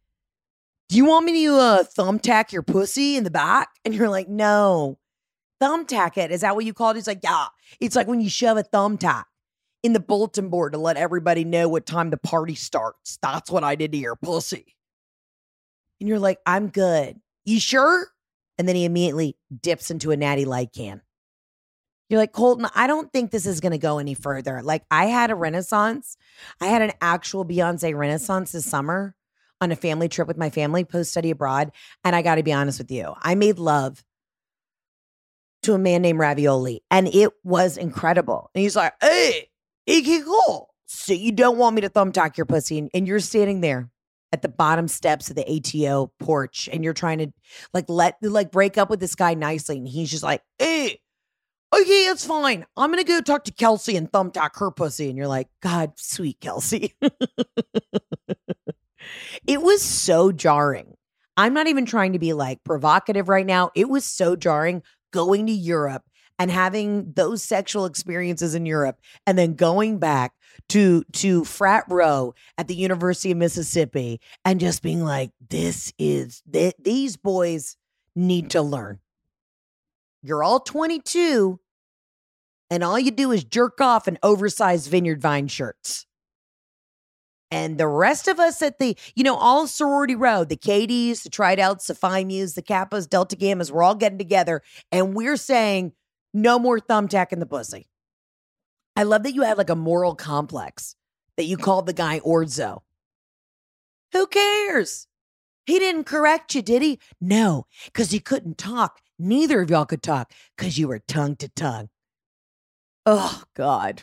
do you want me to uh, thumbtack your pussy in the back? And you're like, no. Thumbtack it. Is that what you call it? He's like, yeah. It's like when you shove a thumbtack in the bulletin board to let everybody know what time the party starts. That's what I did to your pussy. And you're like, I'm good. You sure? And then he immediately dips into a natty light can. You're like, Colton, I don't think this is going to go any further. Like, I had a renaissance. I had an actual Beyonce renaissance this summer on a family trip with my family post study abroad. And I got to be honest with you, I made love to a man named Ravioli, and it was incredible. And he's like, hey, Iggy cool. So you don't want me to thumbtack your pussy, and, and you're standing there at the bottom steps of the ATO porch, and you're trying to like let like break up with this guy nicely, and he's just like, hey, okay, it's fine. I'm gonna go talk to Kelsey and thumbtack her pussy. And you're like, God, sweet Kelsey. *laughs* it was so jarring. I'm not even trying to be like provocative right now. It was so jarring going to Europe and having those sexual experiences in Europe and then going back to to frat row at the University of Mississippi and just being like this is th- these boys need to learn you're all 22 and all you do is jerk off in oversized vineyard vine shirts. And the rest of us at the, you know, all sorority row, the Katies, the Tri-Delts, the Phi Mu's, the Kappas, Delta Gammas, we're all getting together and we're saying no more thumbtack in the pussy. I love that you had like a moral complex that you called the guy Orzo. Who cares? He didn't correct you, did he? No, because he couldn't talk. Neither of y'all could talk because you were tongue to tongue. Oh, God.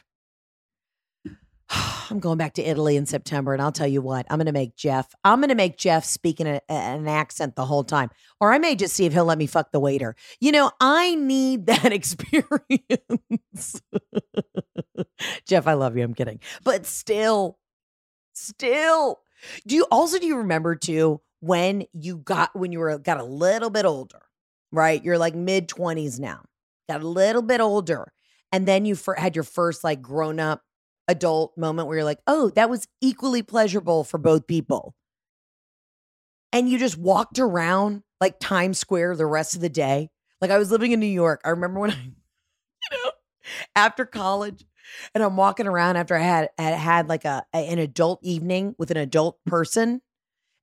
*sighs* I'm going back to Italy in September, and I'll tell you what, I'm going to make Jeff, I'm going to make Jeff speak in a, an accent the whole time. Or I may just see if he'll let me fuck the waiter. You know, I need that *laughs* experience. *laughs* Jeff, I love you. I'm kidding. But still, still. Do you also do you remember too when you got when you were got a little bit older right? You're like mid 20s now, got a little bit older. And then you for, had your first like grown up adult moment where you're like, oh, that was equally pleasurable for both people. And you just walked around like Times Square the rest of the day. Like I was living in New York. I remember when I, *laughs* you know, after college, and I'm walking around after I had had, had like a, a an adult evening with an adult person,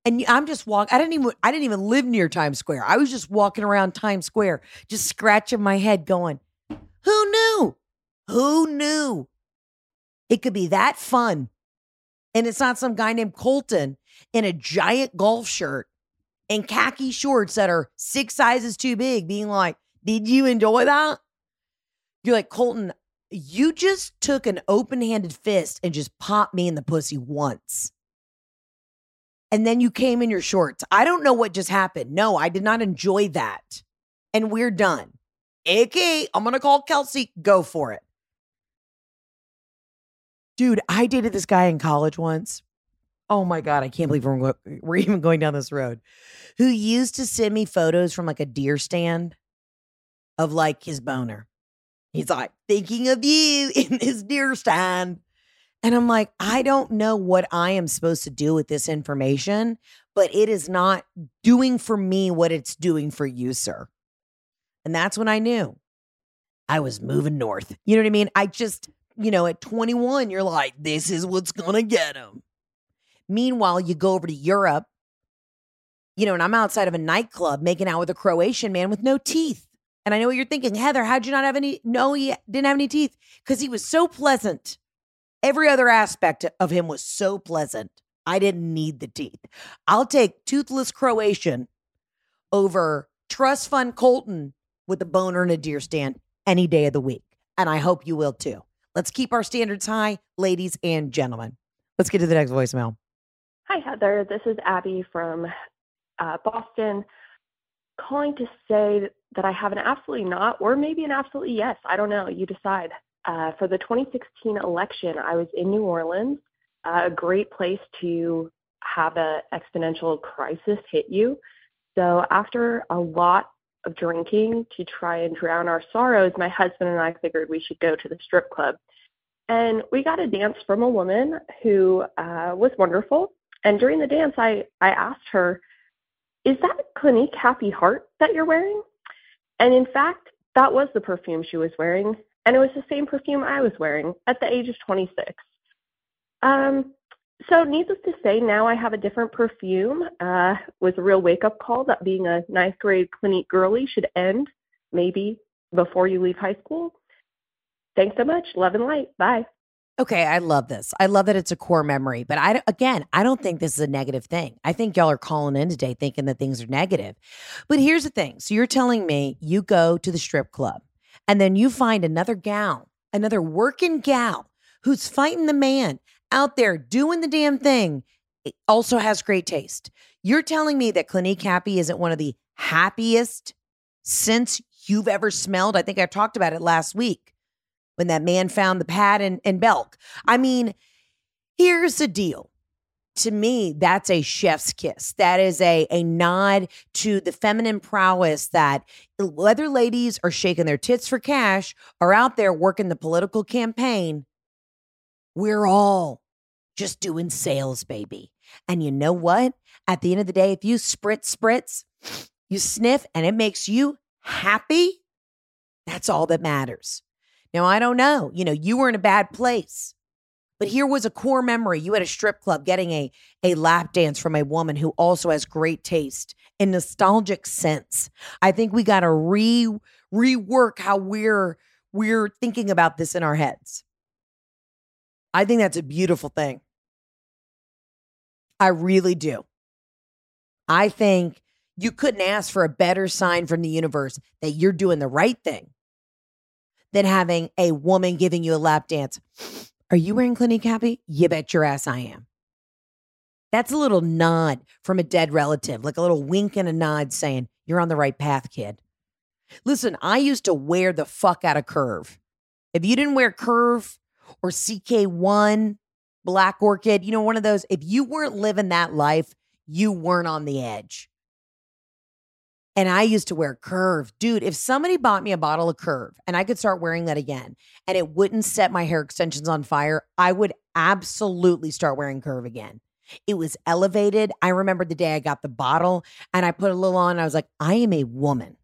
and I'm just walking. I didn't even I didn't even live near Times Square. I was just walking around Times Square, just scratching my head, going, "Who knew? Who knew? It could be that fun." And it's not some guy named Colton in a giant golf shirt and khaki shorts that are six sizes too big, being like, "Did you enjoy that?" You're like Colton. You just took an open handed fist and just popped me in the pussy once and then you came in your shorts. I don't know what just happened. No, I did not enjoy that. And we're done. Okay, I'm gonna call Kelsey. Go for it. Dude, I dated this guy in college once. Oh my God, I can't believe we're, we're *laughs* even going down this road. Who used to send me photos from like a deer stand of like his boner. He's like, thinking of you *laughs* in this deer stand. And I'm like, I don't know what I am supposed to do with this information, but it is not doing for me what it's doing for you, sir. And that's when I knew I was moving north. You know what I mean? I just, you know, at 21, you're like, this is what's going to get him. Meanwhile, you go over to Europe, you know, and I'm outside of a nightclub making out with a Croatian man with no teeth. And I know what you're thinking, Heather, how'd you not have any? No, he didn't have any teeth because he was so pleasant. Every other aspect of him was so pleasant. I didn't need the teeth. I'll take toothless Croatian over trust fund Colton with a boner and a deer stand any day of the week. And I hope you will too. Let's keep our standards high, ladies and gentlemen. Let's get to the next voicemail. Hi, Heather. This is Abby from uh, Boston, calling to say that I have an absolutely not, or maybe an absolutely yes. I don't know. You decide. Uh, for the 2016 election, I was in New Orleans, uh, a great place to have an exponential crisis hit you. So after a lot of drinking to try and drown our sorrows, my husband and I figured we should go to the strip club. And we got a dance from a woman who uh, was wonderful. And during the dance, I, I asked her, Is that Clinique Happy Heart that you're wearing? And in fact, that was the perfume she was wearing. And it was the same perfume I was wearing at the age of 26. Um, so, needless to say, now I have a different perfume. Uh, was a real wake up call that being a ninth grade Clinique girly should end maybe before you leave high school. Thanks so much. Love and light. Bye. Okay, I love this. I love that it's a core memory, but I again, I don't think this is a negative thing. I think y'all are calling in today thinking that things are negative. But here's the thing. So you're telling me you go to the strip club and then you find another gal, another working gal who's fighting the man out there doing the damn thing, also has great taste. You're telling me that Clinique Happy isn't one of the happiest since you've ever smelled? I think I talked about it last week when that man found the pad in, in Belk. I mean, here's the deal. To me, that's a chef's kiss. That is a, a nod to the feminine prowess that whether ladies are shaking their tits for cash or out there working the political campaign, we're all just doing sales, baby. And you know what? At the end of the day, if you spritz, spritz, you sniff, and it makes you happy, that's all that matters. Now, I don't know. You know, you were in a bad place. But here was a core memory. You had a strip club getting a, a lap dance from a woman who also has great taste and nostalgic sense. I think we got to re rework how we're we're thinking about this in our heads. I think that's a beautiful thing. I really do. I think you couldn't ask for a better sign from the universe that you're doing the right thing than having a woman giving you a lap dance. Are you wearing Clinique Happy? You bet your ass I am. That's a little nod from a dead relative, like a little wink and a nod saying, You're on the right path, kid. Listen, I used to wear the fuck out of Curve. If you didn't wear Curve or CK1, Black Orchid, you know, one of those, if you weren't living that life, you weren't on the edge. And I used to wear Curve. Dude, if somebody bought me a bottle of Curve and I could start wearing that again and it wouldn't set my hair extensions on fire, I would absolutely start wearing Curve again. It was elevated. I remember the day I got the bottle and I put a little on. I was like, I am a woman.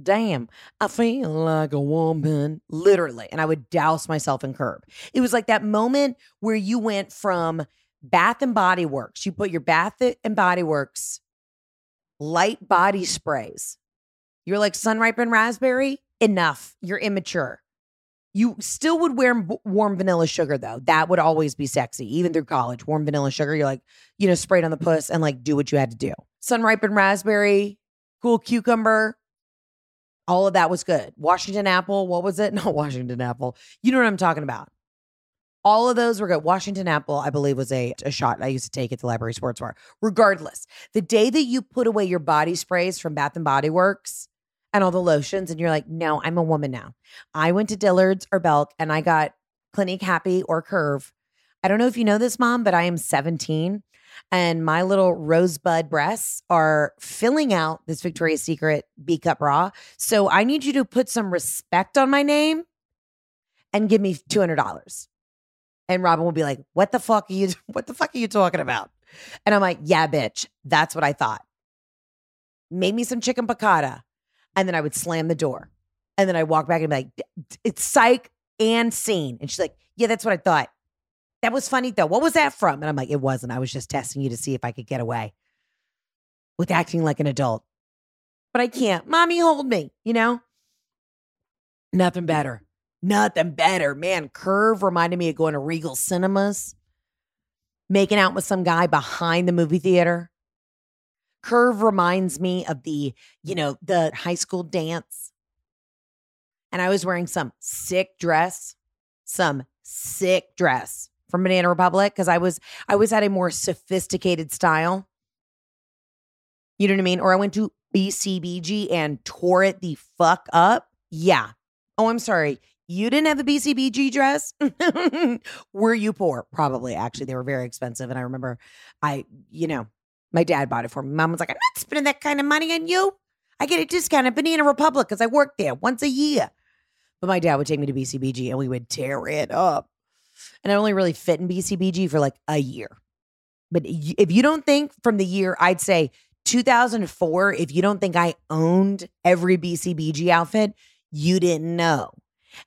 Damn, I feel like a woman, literally. And I would douse myself in Curve. It was like that moment where you went from Bath and Body Works, you put your Bath and Body Works light body sprays. You're like sun ripened raspberry? Enough. You're immature. You still would wear warm vanilla sugar though. That would always be sexy, even through college. Warm vanilla sugar. You're like, you know, sprayed on the puss and like do what you had to do. Sun ripened raspberry, cool cucumber. All of that was good. Washington apple. What was it? *laughs* No, Washington apple. You know what I'm talking about. All of those were good. Washington Apple, I believe, was a, a shot I used to take at the library sports bar. Regardless, the day that you put away your body sprays from Bath and Body Works and all the lotions, and you're like, no, I'm a woman now. I went to Dillard's or Belk and I got Clinique Happy or Curve. I don't know if you know this, mom, but I am 17 and my little rosebud breasts are filling out this Victoria's Secret B cup bra. So I need you to put some respect on my name and give me $200. And Robin will be like, What the fuck are you *laughs* what the fuck are you talking about? And I'm like, Yeah, bitch. That's what I thought. Made me some chicken piccata. And then I would slam the door. And then I walk back and be like, it's psych and scene. And she's like, Yeah, that's what I thought. That was funny though. What was that from? And I'm like, It wasn't. I was just testing you to see if I could get away with acting like an adult. But I can't. Mommy, hold me, you know? Nothing better. Nothing better. Man, Curve reminded me of going to Regal Cinemas, making out with some guy behind the movie theater. Curve reminds me of the, you know, the high school dance. And I was wearing some sick dress, some sick dress. From Banana Republic because I was I was at a more sophisticated style. You know what I mean? Or I went to BCBG and tore it the fuck up. Yeah. Oh, I'm sorry. You didn't have a BCBG dress? *laughs* were you poor? Probably. Actually, they were very expensive. And I remember I, you know, my dad bought it for me. Mom was like, I'm not spending that kind of money on you. I get a discount at Banana Republic because I work there once a year. But my dad would take me to BCBG and we would tear it up. And I only really fit in BCBG for like a year. But if you don't think from the year, I'd say 2004, if you don't think I owned every BCBG outfit, you didn't know.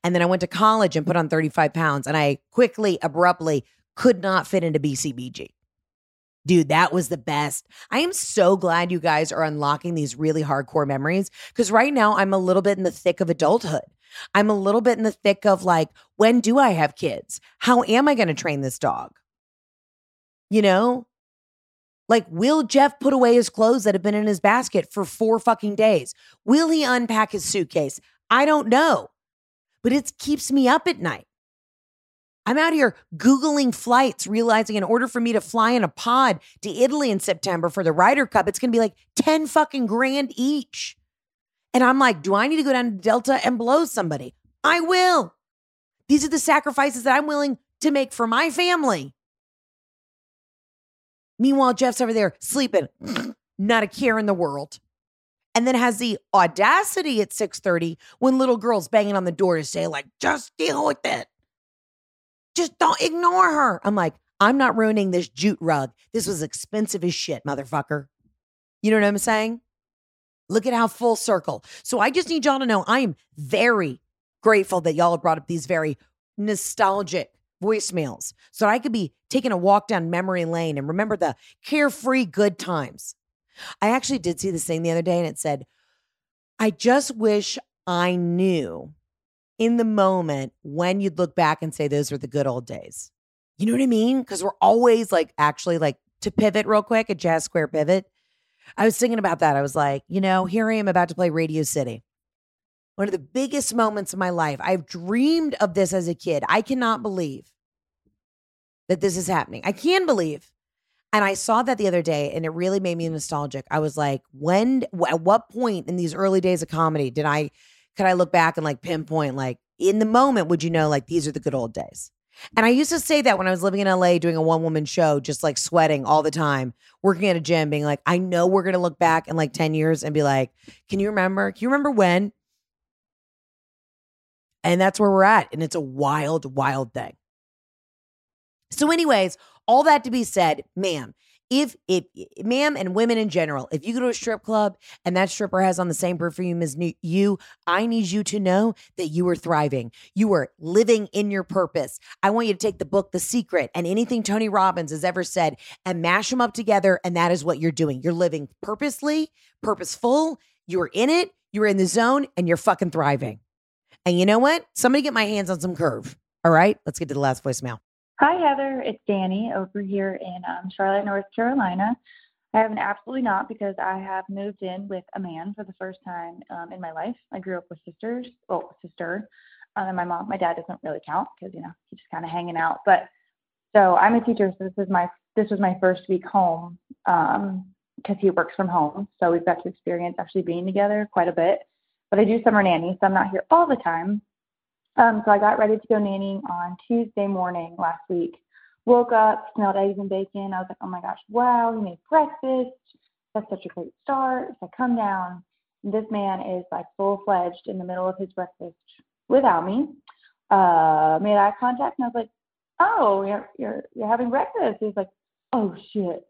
And then I went to college and put on 35 pounds and I quickly, abruptly could not fit into BCBG. Dude, that was the best. I am so glad you guys are unlocking these really hardcore memories because right now I'm a little bit in the thick of adulthood. I'm a little bit in the thick of like, when do I have kids? How am I going to train this dog? You know, like, will Jeff put away his clothes that have been in his basket for four fucking days? Will he unpack his suitcase? I don't know, but it keeps me up at night. I'm out here Googling flights, realizing in order for me to fly in a pod to Italy in September for the Ryder Cup, it's going to be like 10 fucking grand each. And I'm like, do I need to go down to Delta and blow somebody? I will. These are the sacrifices that I'm willing to make for my family. Meanwhile, Jeff's over there sleeping, *sniffs* not a care in the world. And then has the audacity at 6:30 when little girl's banging on the door to say, like, just deal with it. Just don't ignore her. I'm like, I'm not ruining this jute rug. This was expensive as shit, motherfucker. You know what I'm saying? Look at how full circle. So I just need y'all to know I am very grateful that y'all have brought up these very nostalgic voicemails so I could be taking a walk down memory lane and remember the carefree good times. I actually did see this thing the other day and it said, I just wish I knew in the moment when you'd look back and say, those were the good old days. You know what I mean? Because we're always like, actually, like to pivot real quick, a jazz square pivot. I was thinking about that. I was like, you know, here I am about to play Radio City one of the biggest moments of my life. I've dreamed of this as a kid. I cannot believe that this is happening. I can believe. And I saw that the other day and it really made me nostalgic. I was like, when, at what point in these early days of comedy did I, could I look back and like pinpoint, like in the moment, would you know, like these are the good old days? And I used to say that when I was living in LA doing a one woman show, just like sweating all the time, working at a gym, being like, I know we're going to look back in like 10 years and be like, can you remember? Can you remember when? And that's where we're at. And it's a wild, wild thing. So, anyways, all that to be said, ma'am, if if ma'am and women in general, if you go to a strip club and that stripper has on the same perfume as you, I need you to know that you are thriving. You are living in your purpose. I want you to take the book The Secret and anything Tony Robbins has ever said and mash them up together and that is what you're doing. You're living purposely, purposeful, you're in it, you're in the zone and you're fucking thriving. And you know what? Somebody get my hands on some curve. All right, let's get to the last voicemail. Hi, Heather. It's Danny over here in um, Charlotte, North Carolina. I haven't absolutely not because I have moved in with a man for the first time um, in my life. I grew up with sisters, well, sister, um, and my mom. My dad doesn't really count because you know he's just kind of hanging out. But so I'm a teacher, so this is my this was my first week home because um, he works from home. So we've got to experience actually being together quite a bit but I do summer nanny, so I'm not here all the time. Um, so I got ready to go nannying on Tuesday morning last week. Woke up, smelled eggs and bacon. I was like, oh my gosh, wow, he made breakfast. That's such a great start. So I come down. This man is like full fledged in the middle of his breakfast without me. Uh, made eye contact and I was like, oh, you're you're you're having breakfast. He's like, oh shit.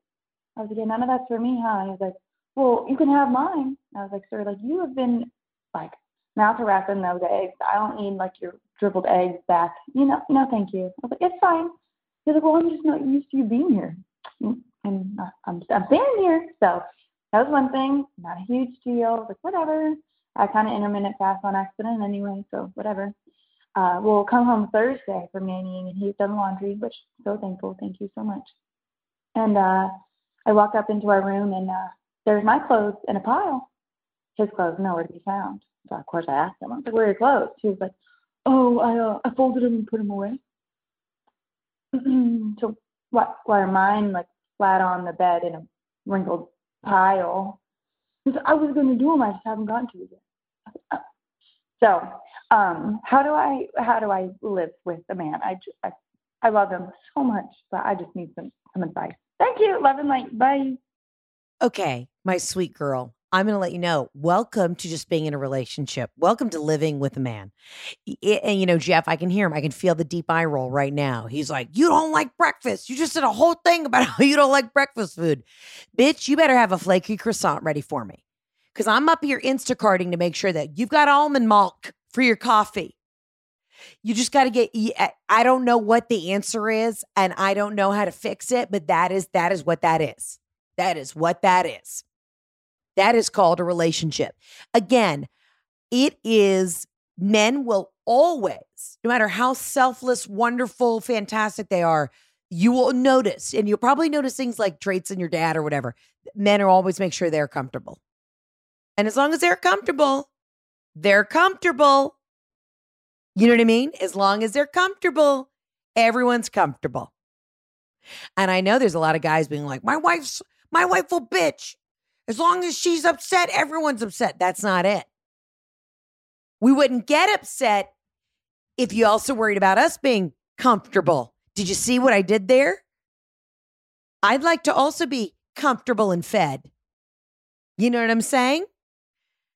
I was like, yeah, none of that's for me, huh? And he was like, well, you can have mine. I was like, sir, like you have been like harassing those eggs. I don't need like your dribbled eggs back. You know, no, thank you. I was like, it's fine. He's like, well, I'm just not used to you being here, and I'm I'm standing here. So that was one thing. Not a huge deal. Like, whatever. I kind of intermittent fast on accident anyway, so whatever. Uh, we'll come home Thursday for nannying, and he's done laundry, which so thankful. Thank you so much. And uh, I walk up into our room, and uh, there's my clothes in a pile his clothes nowhere to be found. So of course I asked him, I was like, where are your clothes? He was like, oh, I, uh, I folded them and put them away. *clears throat* so why, why are mine like flat on the bed in a wrinkled pile? Because I was going to do them, I just haven't gotten to it yet. So, um, how do I how do I live with a man? I just I, I love him so much, but I just need some some advice. Thank you. Love and light. Bye. Okay, my sweet girl. I'm going to let you know. Welcome to just being in a relationship. Welcome to living with a man. Eh, and you know, Jeff, I can hear him. I can feel the deep eye roll right now. He's like, "You don't like breakfast. You just said a whole thing about *laughs* how you don't like breakfast food, bitch. You better have a flaky croissant ready for me, because I'm up here Instacarting to make sure that you've got almond milk for your coffee. You just got to get. Eh, I don't know what the answer is, and I don't know how to fix it, but that is that is what that is. That is what that is. That is called a relationship. Again, it is men will always, no matter how selfless, wonderful, fantastic they are, you will notice, and you'll probably notice things like traits in your dad or whatever. Men are always make sure they're comfortable. And as long as they're comfortable, they're comfortable. You know what I mean? As long as they're comfortable, everyone's comfortable. And I know there's a lot of guys being like, my wife's my wife will bitch. As long as she's upset, everyone's upset. That's not it. We wouldn't get upset if you also worried about us being comfortable. Did you see what I did there? I'd like to also be comfortable and fed. You know what I'm saying?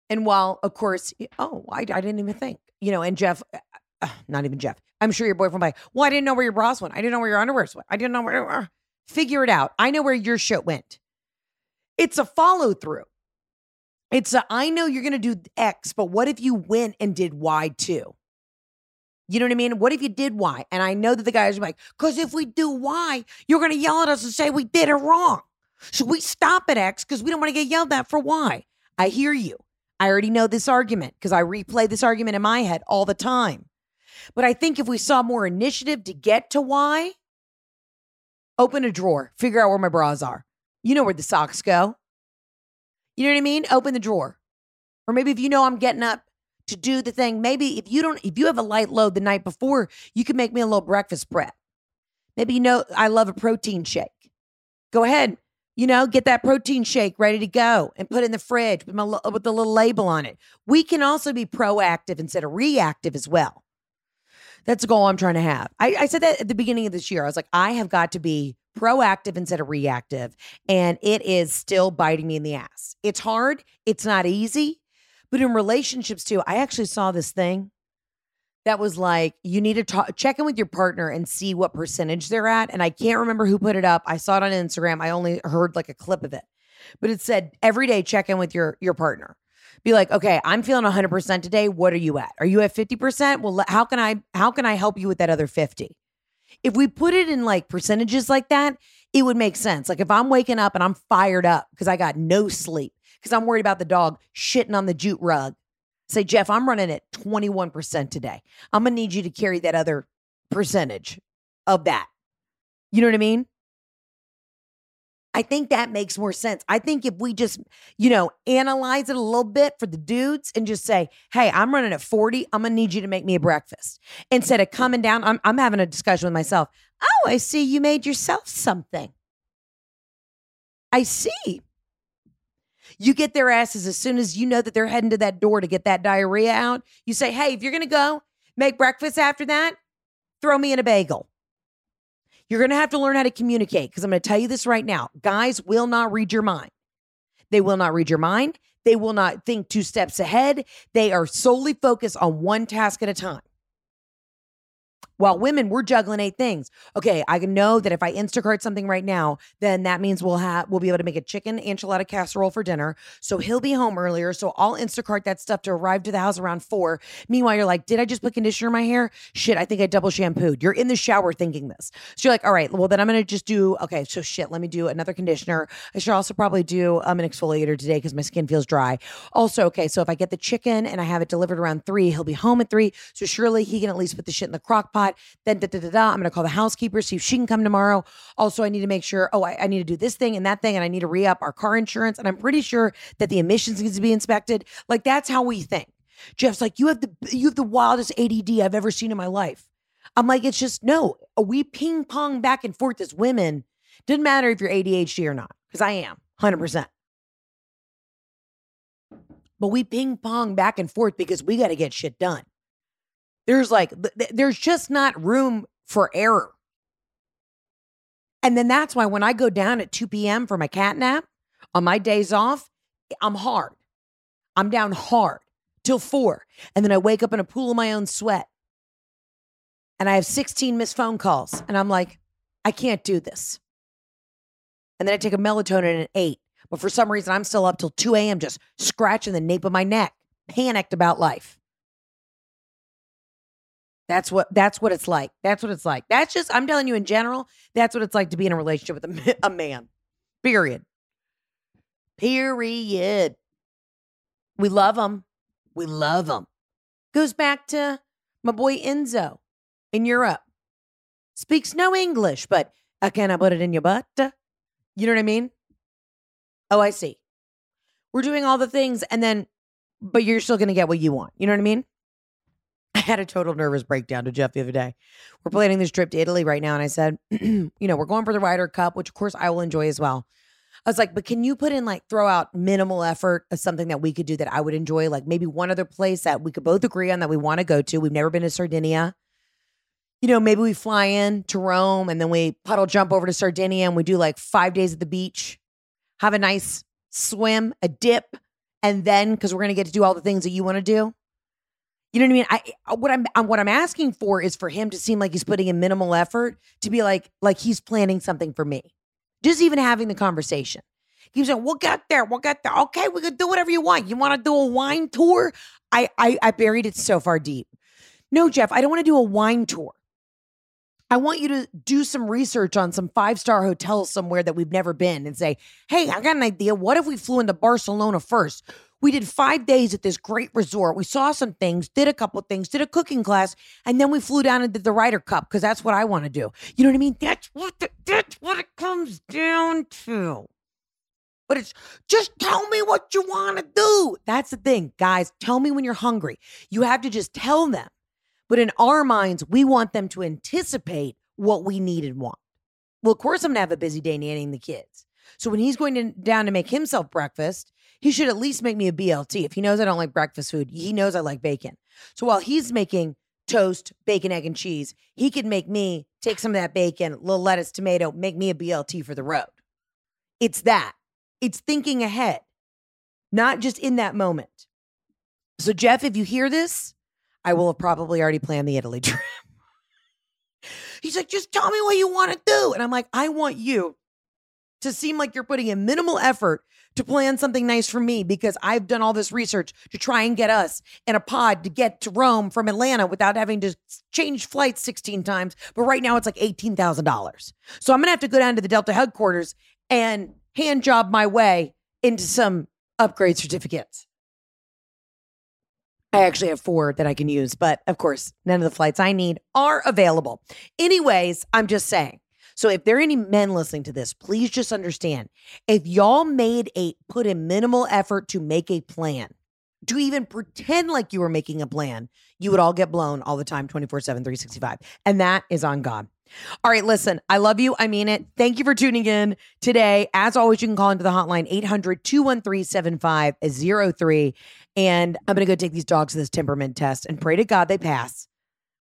And while, of course, oh, I, I didn't even think, you know, and Jeff, uh, uh not even Jeff, I'm sure your boyfriend, like, well, I didn't know where your bras went. I didn't know where your underwear went. I didn't know where, uh, figure it out. I know where your shit went. It's a follow through. It's a, I know you're going to do X, but what if you went and did Y too? You know what I mean? What if you did Y? And I know that the guys are like, because if we do Y, you're going to yell at us and say we did it wrong. So we stop at X because we don't want to get yelled at for Y. I hear you. I already know this argument because I replay this argument in my head all the time. But I think if we saw more initiative to get to Y, open a drawer, figure out where my bras are. You know where the socks go. You know what I mean? Open the drawer. Or maybe if you know I'm getting up to do the thing, maybe if you don't, if you have a light load the night before, you can make me a little breakfast prep. Maybe you know I love a protein shake. Go ahead, you know, get that protein shake ready to go and put in the fridge with my with the little label on it. We can also be proactive instead of reactive as well. That's a goal I'm trying to have. I, I said that at the beginning of this year. I was like, I have got to be proactive instead of reactive. And it is still biting me in the ass. It's hard, it's not easy. But in relationships too, I actually saw this thing that was like, you need to talk, check in with your partner and see what percentage they're at. And I can't remember who put it up. I saw it on Instagram. I only heard like a clip of it, but it said every day check in with your your partner. Be like, okay, I'm feeling 100% today. What are you at? Are you at 50%? Well, how can I how can I help you with that other 50? If we put it in like percentages like that, it would make sense. Like if I'm waking up and I'm fired up because I got no sleep, because I'm worried about the dog shitting on the jute rug, say, Jeff, I'm running at 21% today. I'm to need you to carry that other percentage of that. You know what I mean? I think that makes more sense. I think if we just, you know, analyze it a little bit for the dudes and just say, hey, I'm running at 40. I'm going to need you to make me a breakfast. Instead of coming down, I'm, I'm having a discussion with myself. Oh, I see you made yourself something. I see. You get their asses as soon as you know that they're heading to that door to get that diarrhea out. You say, hey, if you're going to go make breakfast after that, throw me in a bagel. You're going to have to learn how to communicate because I'm going to tell you this right now. Guys will not read your mind. They will not read your mind. They will not think two steps ahead. They are solely focused on one task at a time. While women, we're juggling eight things. Okay, I know that if I Instacart something right now, then that means we'll have we'll be able to make a chicken enchilada casserole for dinner. So he'll be home earlier. So I'll Instacart that stuff to arrive to the house around four. Meanwhile, you're like, did I just put conditioner in my hair? Shit, I think I double shampooed. You're in the shower thinking this. So you're like, all right, well then I'm gonna just do okay. So shit, let me do another conditioner. I should also probably do um, an exfoliator today because my skin feels dry. Also, okay, so if I get the chicken and I have it delivered around three, he'll be home at three. So surely he can at least put the shit in the crock pot Then da da da da. I'm gonna call the housekeeper, see if she can come tomorrow. Also, I need to make sure, oh, I, I need to do this thing and that thing, and I need to re-up our car insurance. And I'm pretty sure that the emissions needs to be inspected. Like that's how we think. Jeff's like, you have the you have the wildest ADD I've ever seen in my life. I'm like, it's just no. We ping pong back and forth as women. Doesn't matter if you're ADHD or not, because I am 100%. But we ping pong back and forth because we got to get shit done. There's like, there's just not room for error. And then that's why when I go down at 2 p.m. for my cat nap on my days off, I'm hard. I'm down hard till four. And then I wake up in a pool of my own sweat. And I have 16 missed phone calls. And I'm like, I can't do this. And then I take a melatonin at eight. But for some reason, I'm still up till 2 a.m. just scratching the nape of my neck, panicked about life. That's what that's what it's like. That's what it's like. That's just I'm telling you in general, that's what it's like to be in a relationship with a, a man. Period. Period. We love them. We love them. Goes back to my boy Enzo in Europe. Speaks no English, but uh, can I put it in your butt? You know what I mean? Oh, I see. We're doing all the things and then, but you're still going to get what you want. You know what I mean? Had a total nervous breakdown to Jeff the other day. We're planning this trip to Italy right now. And I said, *clears throat* you know, we're going for the Ryder Cup, which of course I will enjoy as well. I was like, but can you put in like throw out minimal effort as something that we could do that I would enjoy? Like maybe one other place that we could both agree on that we want to go to. We've never been to Sardinia. You know, maybe we fly in to Rome and then we puddle jump over to Sardinia and we do like five days at the beach, have a nice swim, a dip, and then because we're gonna get to do all the things that you want to do. You know what I mean? I what I'm uh, what I'm asking for is for him to seem like he's putting in minimal effort to be like like he's planning something for me. Just even having the conversation. He's saying, "We'll get there. We'll get there. Okay, we can do whatever you want. You want to do a wine tour?" I, I I buried it so far deep. No, Jeff, I don't want to do a wine tour. I want you to do some research on some five star hotels somewhere that we've never been and say, hey, I got an idea. What if we flew into Barcelona first? We did five days at this great resort. We saw some things, did a couple things, did a cooking class, and then we flew down and did the Ryder Cup because that's what I want to do. You know what I mean? That's what the, that's what it comes down to. But it's just tell me what you want to do. That's the thing, guys. Tell me when you're hungry. You have to just tell them. But in our minds, we want them to anticipate what we need and want. Well, of course, I'm gonna have a busy day nannying the kids. So when he's going to, down to make himself breakfast, he should at least make me a BLT. If he knows I don't like breakfast food, he knows I like bacon. So while he's making toast, bacon, egg, and cheese, he could make me take some of that bacon, little lettuce, tomato, make me a BLT for the road. It's that. It's thinking ahead, not just in that moment. So, Jeff, if you hear this, I will have probably already planned the Italy *laughs* trip. He's like, just tell me what you want to do. And I'm like, I want you to seem like you're putting in minimal effort to plan something nice for me because I've done all this research to try and get us in a pod to get to Rome from Atlanta without having to change flights 16 times. But right now it's like $18,000. So I'm going to have to go down to the Delta headquarters and hand job my way into some upgrade certificates. I actually have four that I can use, but of course, none of the flights I need are available. Anyways, I'm just saying so if there are any men listening to this, please just understand if y'all made a put in minimal effort to make a plan, to even pretend like you were making a plan, you would all get blown all the time 24 7, 365. And that is on God. All right, listen, I love you. I mean it. Thank you for tuning in today. As always, you can call into the hotline 800 213 7503. And I'm going to go take these dogs to this temperament test and pray to God they pass.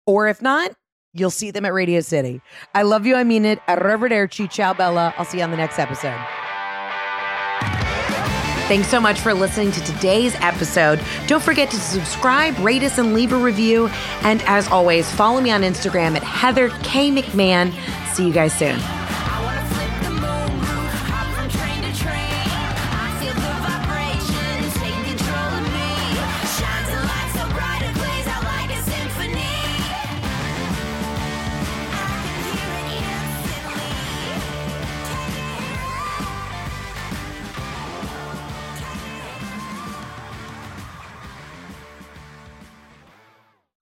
Or if not, You'll see them at Radio City. I love you. I mean it. Arrivederci. Ciao, Bella. I'll see you on the next episode. Thanks so much for listening to today's episode. Don't forget to subscribe, rate us, and leave a review. And as always, follow me on Instagram at Heather K. McMahan. See you guys soon.